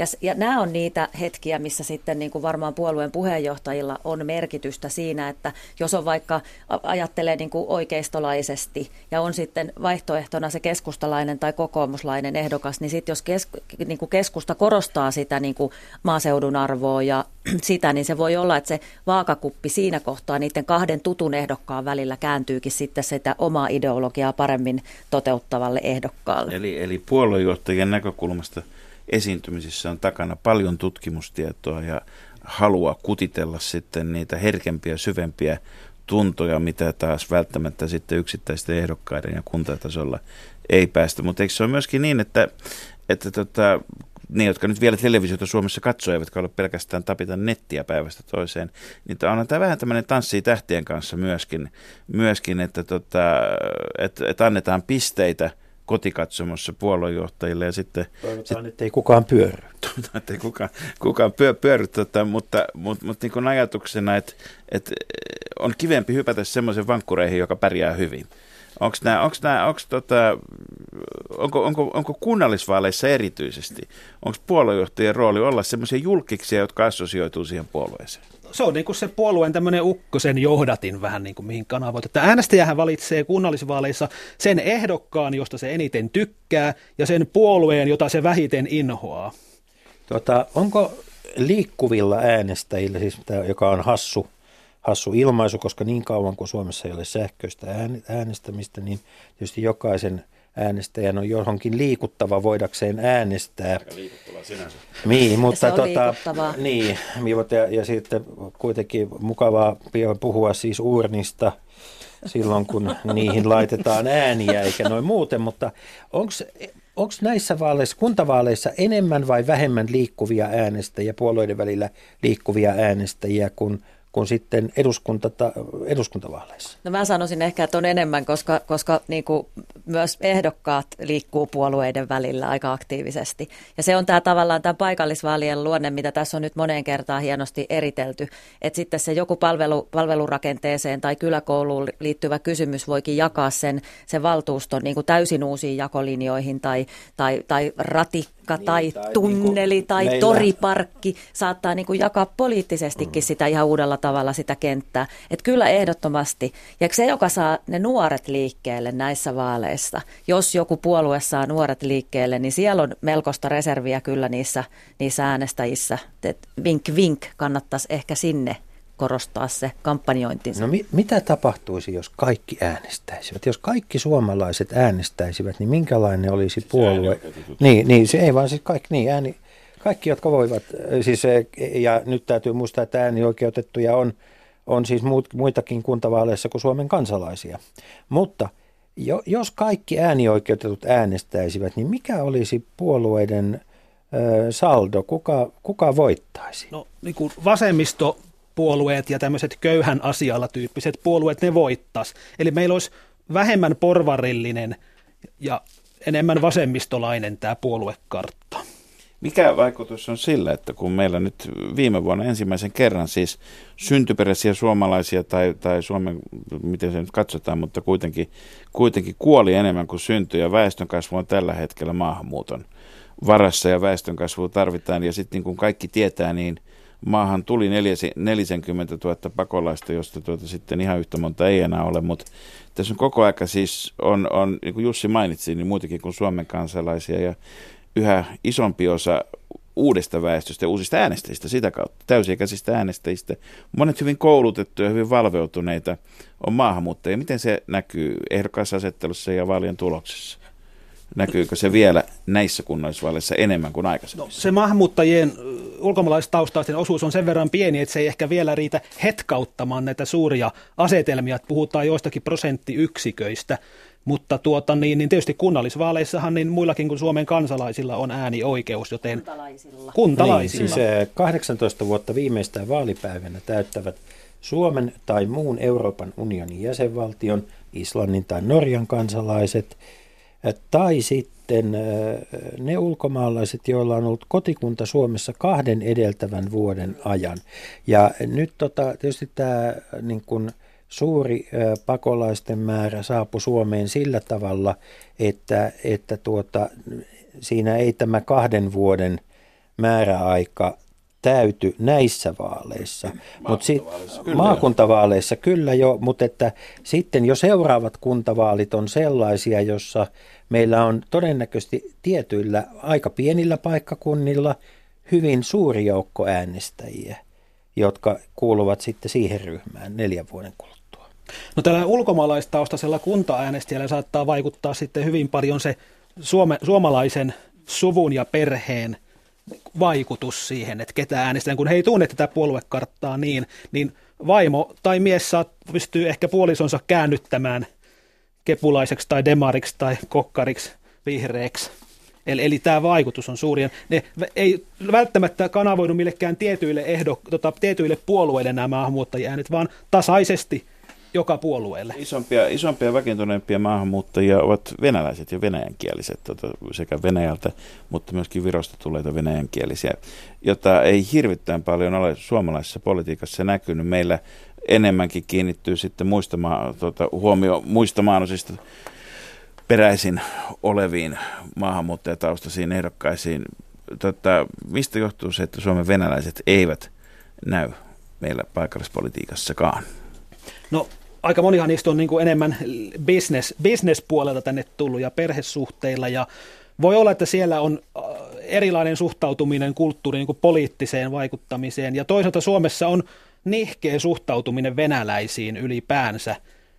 Ja, ja nämä on niitä hetkiä, missä sitten niin kuin varmaan puolueen puheenjohtajilla on merkitystä siinä, että jos on vaikka ajattelee niin kuin oikeistolaisesti ja on sitten vaihtoehtona se keskustalainen tai kokoomuslainen ehdokas, niin sitten jos kes, niin kuin keskusta korostaa sitä niin kuin maaseudun arvoa ja sitä, niin se voi olla, että se vaakakuppi siinä kohtaa niiden kahden tutun ehdokkaan välillä kääntyykin sitten sitä omaa ideologiaa paremmin toteuttavalle ehdokkaalle. Eli, eli puoluejohtajien näkökulmasta – esiintymisissä on takana paljon tutkimustietoa ja halua kutitella sitten niitä herkempiä, syvempiä tuntoja, mitä taas välttämättä sitten yksittäisten ehdokkaiden ja kuntatasolla ei päästä. Mutta eikö se ole myöskin niin, että, että tota, ne, jotka nyt vielä televisiota Suomessa katsoo, eivätkä ole pelkästään tapita nettiä päivästä toiseen, niin on tämä vähän tämmöinen tanssii tähtien kanssa myöskin, myöskin että, tota, että, että annetaan pisteitä – kotikatsomossa puoluejohtajille ja sitten... Toivotaan, sit, että ei kukaan pyörry. Toivotaan, että ei kukaan, kukaan pyö, pyörry, tota, mutta, mutta, mutta niin kuin ajatuksena, että, että on kivempi hypätä semmoisen vankkureihin, joka pärjää hyvin. Onko nämä, onko nämä, onko tota, onko, onko, onko kunnallisvaaleissa erityisesti, onko puoluejohtajien rooli olla semmoisia julkiksia, jotka assosioituu siihen puolueeseen? Se on niin kuin se puolueen tämmöinen ukkosen johdatin vähän niin kuin mihin kanavoit. Että äänestäjähän valitsee kunnallisvaaleissa sen ehdokkaan, josta se eniten tykkää, ja sen puolueen, jota se vähiten inhoaa. Tota, onko liikkuvilla äänestäjillä, siis tämä, joka on hassu, hassu ilmaisu, koska niin kauan kuin Suomessa ei ole sähköistä äänestämistä, niin tietysti jokaisen – äänestäjän on johonkin liikuttava voidakseen äänestää. liikuttava sinänsä. Niin, mutta tota, niin, ja, ja sitten kuitenkin mukavaa puhua siis urnista silloin, kun niihin laitetaan ääniä eikä noin muuten, mutta onko näissä vaaleissa, kuntavaaleissa enemmän vai vähemmän liikkuvia äänestäjiä, puolueiden välillä liikkuvia äänestäjiä kuin kuin sitten eduskunta, eduskuntavaaleissa? No mä sanoisin ehkä, että on enemmän, koska, koska niin kuin myös ehdokkaat liikkuu puolueiden välillä aika aktiivisesti. Ja se on tämä tavallaan tämä paikallisvaalien luonne, mitä tässä on nyt moneen kertaan hienosti eritelty. Että sitten se joku palvelu, palvelurakenteeseen tai kyläkouluun liittyvä kysymys voikin jakaa sen, sen valtuuston niin kuin täysin uusiin jakolinjoihin tai, tai, tai ratikkaan paikka niin, tai, tai tunneli niin tai meillä... toriparkki saattaa niin kuin jakaa poliittisestikin mm. sitä ihan uudella tavalla sitä kenttää. Että kyllä ehdottomasti. Ja se, joka saa ne nuoret liikkeelle näissä vaaleissa, jos joku puolue saa nuoret liikkeelle, niin siellä on melkoista reserviä kyllä niissä, niissä äänestäjissä. Et vink vink kannattaisi ehkä sinne korostaa se kampanjointinsa. No mi- mitä tapahtuisi, jos kaikki äänestäisivät? Jos kaikki suomalaiset äänestäisivät, niin minkälainen olisi puolue? Niin, niin, se ei vaan siis kaikki, niin ääni, kaikki, jotka voivat, siis, ja nyt täytyy muistaa, että äänioikeutettuja on, on siis muut, muitakin kuntavaaleissa kuin Suomen kansalaisia. Mutta jo, jos kaikki äänioikeutetut äänestäisivät, niin mikä olisi puolueiden ö, saldo? Kuka, kuka voittaisi? No niin kuin vasemmisto puolueet ja tämmöiset köyhän asialla tyyppiset puolueet, ne voittas. Eli meillä olisi vähemmän porvarillinen ja enemmän vasemmistolainen tämä puoluekartta. Mikä vaikutus on sillä, että kun meillä nyt viime vuonna ensimmäisen kerran siis syntyperäisiä suomalaisia tai, tai Suomen, miten se nyt katsotaan, mutta kuitenkin, kuitenkin kuoli enemmän kuin syntyi ja väestönkasvu on tällä hetkellä maahanmuuton varassa ja väestönkasvua tarvitaan ja sitten niin kuin kaikki tietää, niin – maahan tuli 40 000 pakolaista, josta tuota sitten ihan yhtä monta ei enää ole, mutta tässä on koko aika siis, on, on, niin kuin Jussi mainitsi, niin muitakin kuin Suomen kansalaisia ja yhä isompi osa uudesta väestöstä ja uusista äänestäjistä sitä kautta, täysikäisistä äänestäjistä. Monet hyvin koulutettuja ja hyvin valveutuneita on maahanmuuttajia. Miten se näkyy ehdokasasettelussa ja vaalien tuloksessa? Näkyykö se vielä näissä kunnallisvaaleissa enemmän kuin aikaisemmin? No, se maahanmuuttajien ulkomaalaistaustaisten osuus on sen verran pieni, että se ei ehkä vielä riitä hetkauttamaan näitä suuria asetelmia. Että puhutaan joistakin prosenttiyksiköistä. Mutta tuota, niin, niin tietysti kunnallisvaaleissahan niin muillakin kuin Suomen kansalaisilla on äänioikeus, joten kuntalaisilla. kuntalaisilla. Niin, siis 18 vuotta viimeistään vaalipäivänä täyttävät Suomen tai muun Euroopan unionin jäsenvaltion, Islannin tai Norjan kansalaiset, tai sitten ne ulkomaalaiset, joilla on ollut kotikunta Suomessa kahden edeltävän vuoden ajan. Ja nyt tota, tietysti tämä niin kuin, suuri pakolaisten määrä saapui Suomeen sillä tavalla, että, että tuota, siinä ei tämä kahden vuoden määräaika täyty näissä vaaleissa. Mut si- kyllä maakuntavaaleissa kyllä jo, mutta että sitten jo seuraavat kuntavaalit on sellaisia, jossa meillä on todennäköisesti tietyillä aika pienillä paikkakunnilla hyvin suuri joukko äänestäjiä, jotka kuuluvat sitten siihen ryhmään neljän vuoden kuluttua. No tällä ulkomaalaistaustaisella kuntaäänestäjällä saattaa vaikuttaa sitten hyvin paljon se suome, suomalaisen suvun ja perheen vaikutus siihen, että ketä äänestetään. Kun he ei tunne tätä puoluekarttaa niin, niin vaimo tai mies saa, pystyy ehkä puolisonsa käännyttämään kepulaiseksi tai demariksi tai kokkariksi, vihreäksi. Eli, eli tämä vaikutus on suuri. Ne ei välttämättä kanavoidu millekään tietyille, ehdo, tota, tietyille puolueille nämä maahanmuuttajien äänet, vaan tasaisesti – joka puolueelle. Isompia, isompia ja vakiintuneempia maahanmuuttajia ovat venäläiset ja venäjänkieliset tota, sekä Venäjältä, mutta myöskin Virosta tuleita venäjänkielisiä, jota ei hirvittäin paljon ole suomalaisessa politiikassa näkynyt. Meillä enemmänkin kiinnittyy sitten muista, maa, tota, huomio muista maanosista peräisin oleviin maahanmuuttajataustaisiin ehdokkaisiin. Tota, mistä johtuu se, että Suomen venäläiset eivät näy meillä paikallispolitiikassakaan? No aika monihan niistä on niin kuin enemmän business, business-puolelta tänne tullut ja perhesuhteilla ja voi olla, että siellä on äh, erilainen suhtautuminen kulttuuriin niin poliittiseen vaikuttamiseen ja toisaalta Suomessa on nihkeä suhtautuminen venäläisiin ylipäänsä.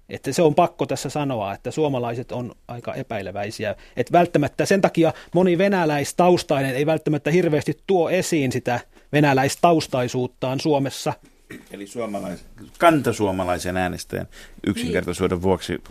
Että se on pakko tässä sanoa, että suomalaiset on aika epäileväisiä. Että välttämättä sen takia moni venäläistaustainen ei välttämättä hirveästi tuo esiin sitä venäläistaustaisuuttaan Suomessa – Eli suomalais, kantasuomalaisen äänestäjän yksinkertaisuuden niin. vuoksi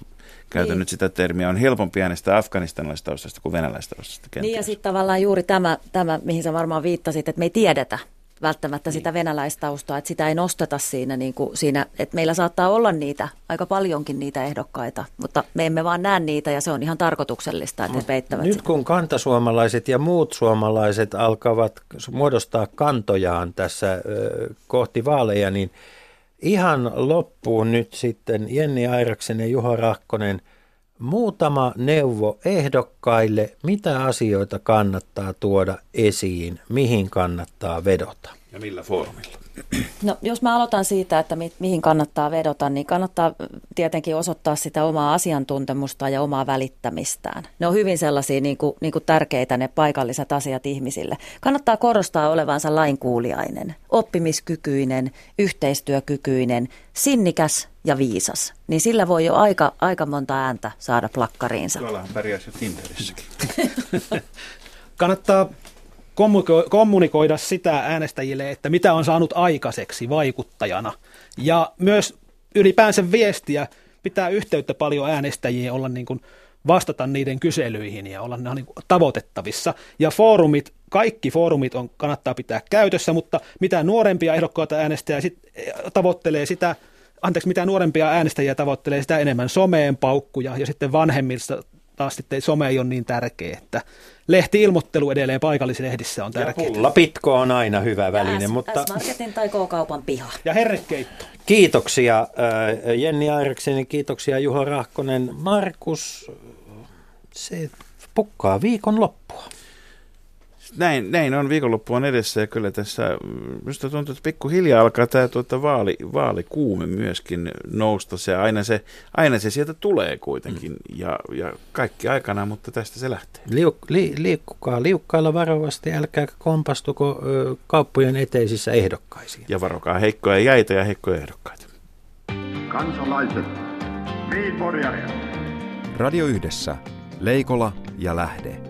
käytän niin. nyt sitä termiä, on helpompi äänestää afganistanilaista kuin venäläistä Niin ja sitten tavallaan juuri tämä, tämä, mihin sä varmaan viittasit, että me ei tiedetä, välttämättä niin. sitä venäläistaustaa, että sitä ei nosteta siinä, niin kuin siinä, että meillä saattaa olla niitä, aika paljonkin niitä ehdokkaita, mutta me emme vaan näe niitä ja se on ihan tarkoituksellista, että no, he peittävät Nyt sitä. kun kantasuomalaiset ja muut suomalaiset alkavat muodostaa kantojaan tässä ö, kohti vaaleja, niin ihan loppuun nyt sitten Jenni Airaksen ja Juha Rahkonen – Muutama neuvo ehdokkaille, mitä asioita kannattaa tuoda esiin, mihin kannattaa vedota. Ja millä foorumilla? No, jos mä aloitan siitä, että mi- mihin kannattaa vedota, niin kannattaa tietenkin osoittaa sitä omaa asiantuntemusta ja omaa välittämistään. Ne on hyvin sellaisia niin kuin, niin kuin tärkeitä ne paikalliset asiat ihmisille. Kannattaa korostaa olevansa lainkuuliainen, oppimiskykyinen, yhteistyökykyinen, sinnikäs ja viisas. Niin sillä voi jo aika, aika monta ääntä saada plakkariinsa. Tuollahan pärjäisi jo Tinderissäkin. kannattaa kommunikoida sitä äänestäjille, että mitä on saanut aikaiseksi vaikuttajana. Ja myös ylipäänsä viestiä, pitää yhteyttä paljon äänestäjiin, olla niin kuin vastata niiden kyselyihin ja olla niin tavoitettavissa. Ja foorumit, kaikki foorumit on, kannattaa pitää käytössä, mutta mitä nuorempia ehdokkaita äänestäjä sit, tavoittelee sitä, anteeksi, mitä nuorempia äänestäjiä tavoittelee, sitä enemmän someen paukkuja ja sitten vanhemmista taas sitten some ei ole niin tärkeä, että lehti-ilmoittelu edelleen paikallislehdissä on tärkeää. Ja pulla pitko on aina hyvä väline. S, mutta... S-Marketin tai K-kaupan piha. Ja herrekeitto. Kiitoksia äh, Jenni Airekseni, kiitoksia Juho Rahkonen. Markus, se pukkaa viikon loppua. Näin, näin on viikonloppu on edessä ja kyllä tässä minusta tuntuu, että pikkuhiljaa alkaa tämä tuota vaali, vaalikuume myöskin nousta. Se, aina, se, aina se sieltä tulee kuitenkin mm. ja, ja kaikki aikana, mutta tästä se lähtee. Liuk, li, liikkukaa liukkailla varovasti, älkää kompastuko ö, kauppojen eteisissä ehdokkaisiin. Ja varokaa heikkoja jäitä ja heikkoja ehdokkaita. Kansalaiset, Radio Yhdessä, Leikola ja Lähde.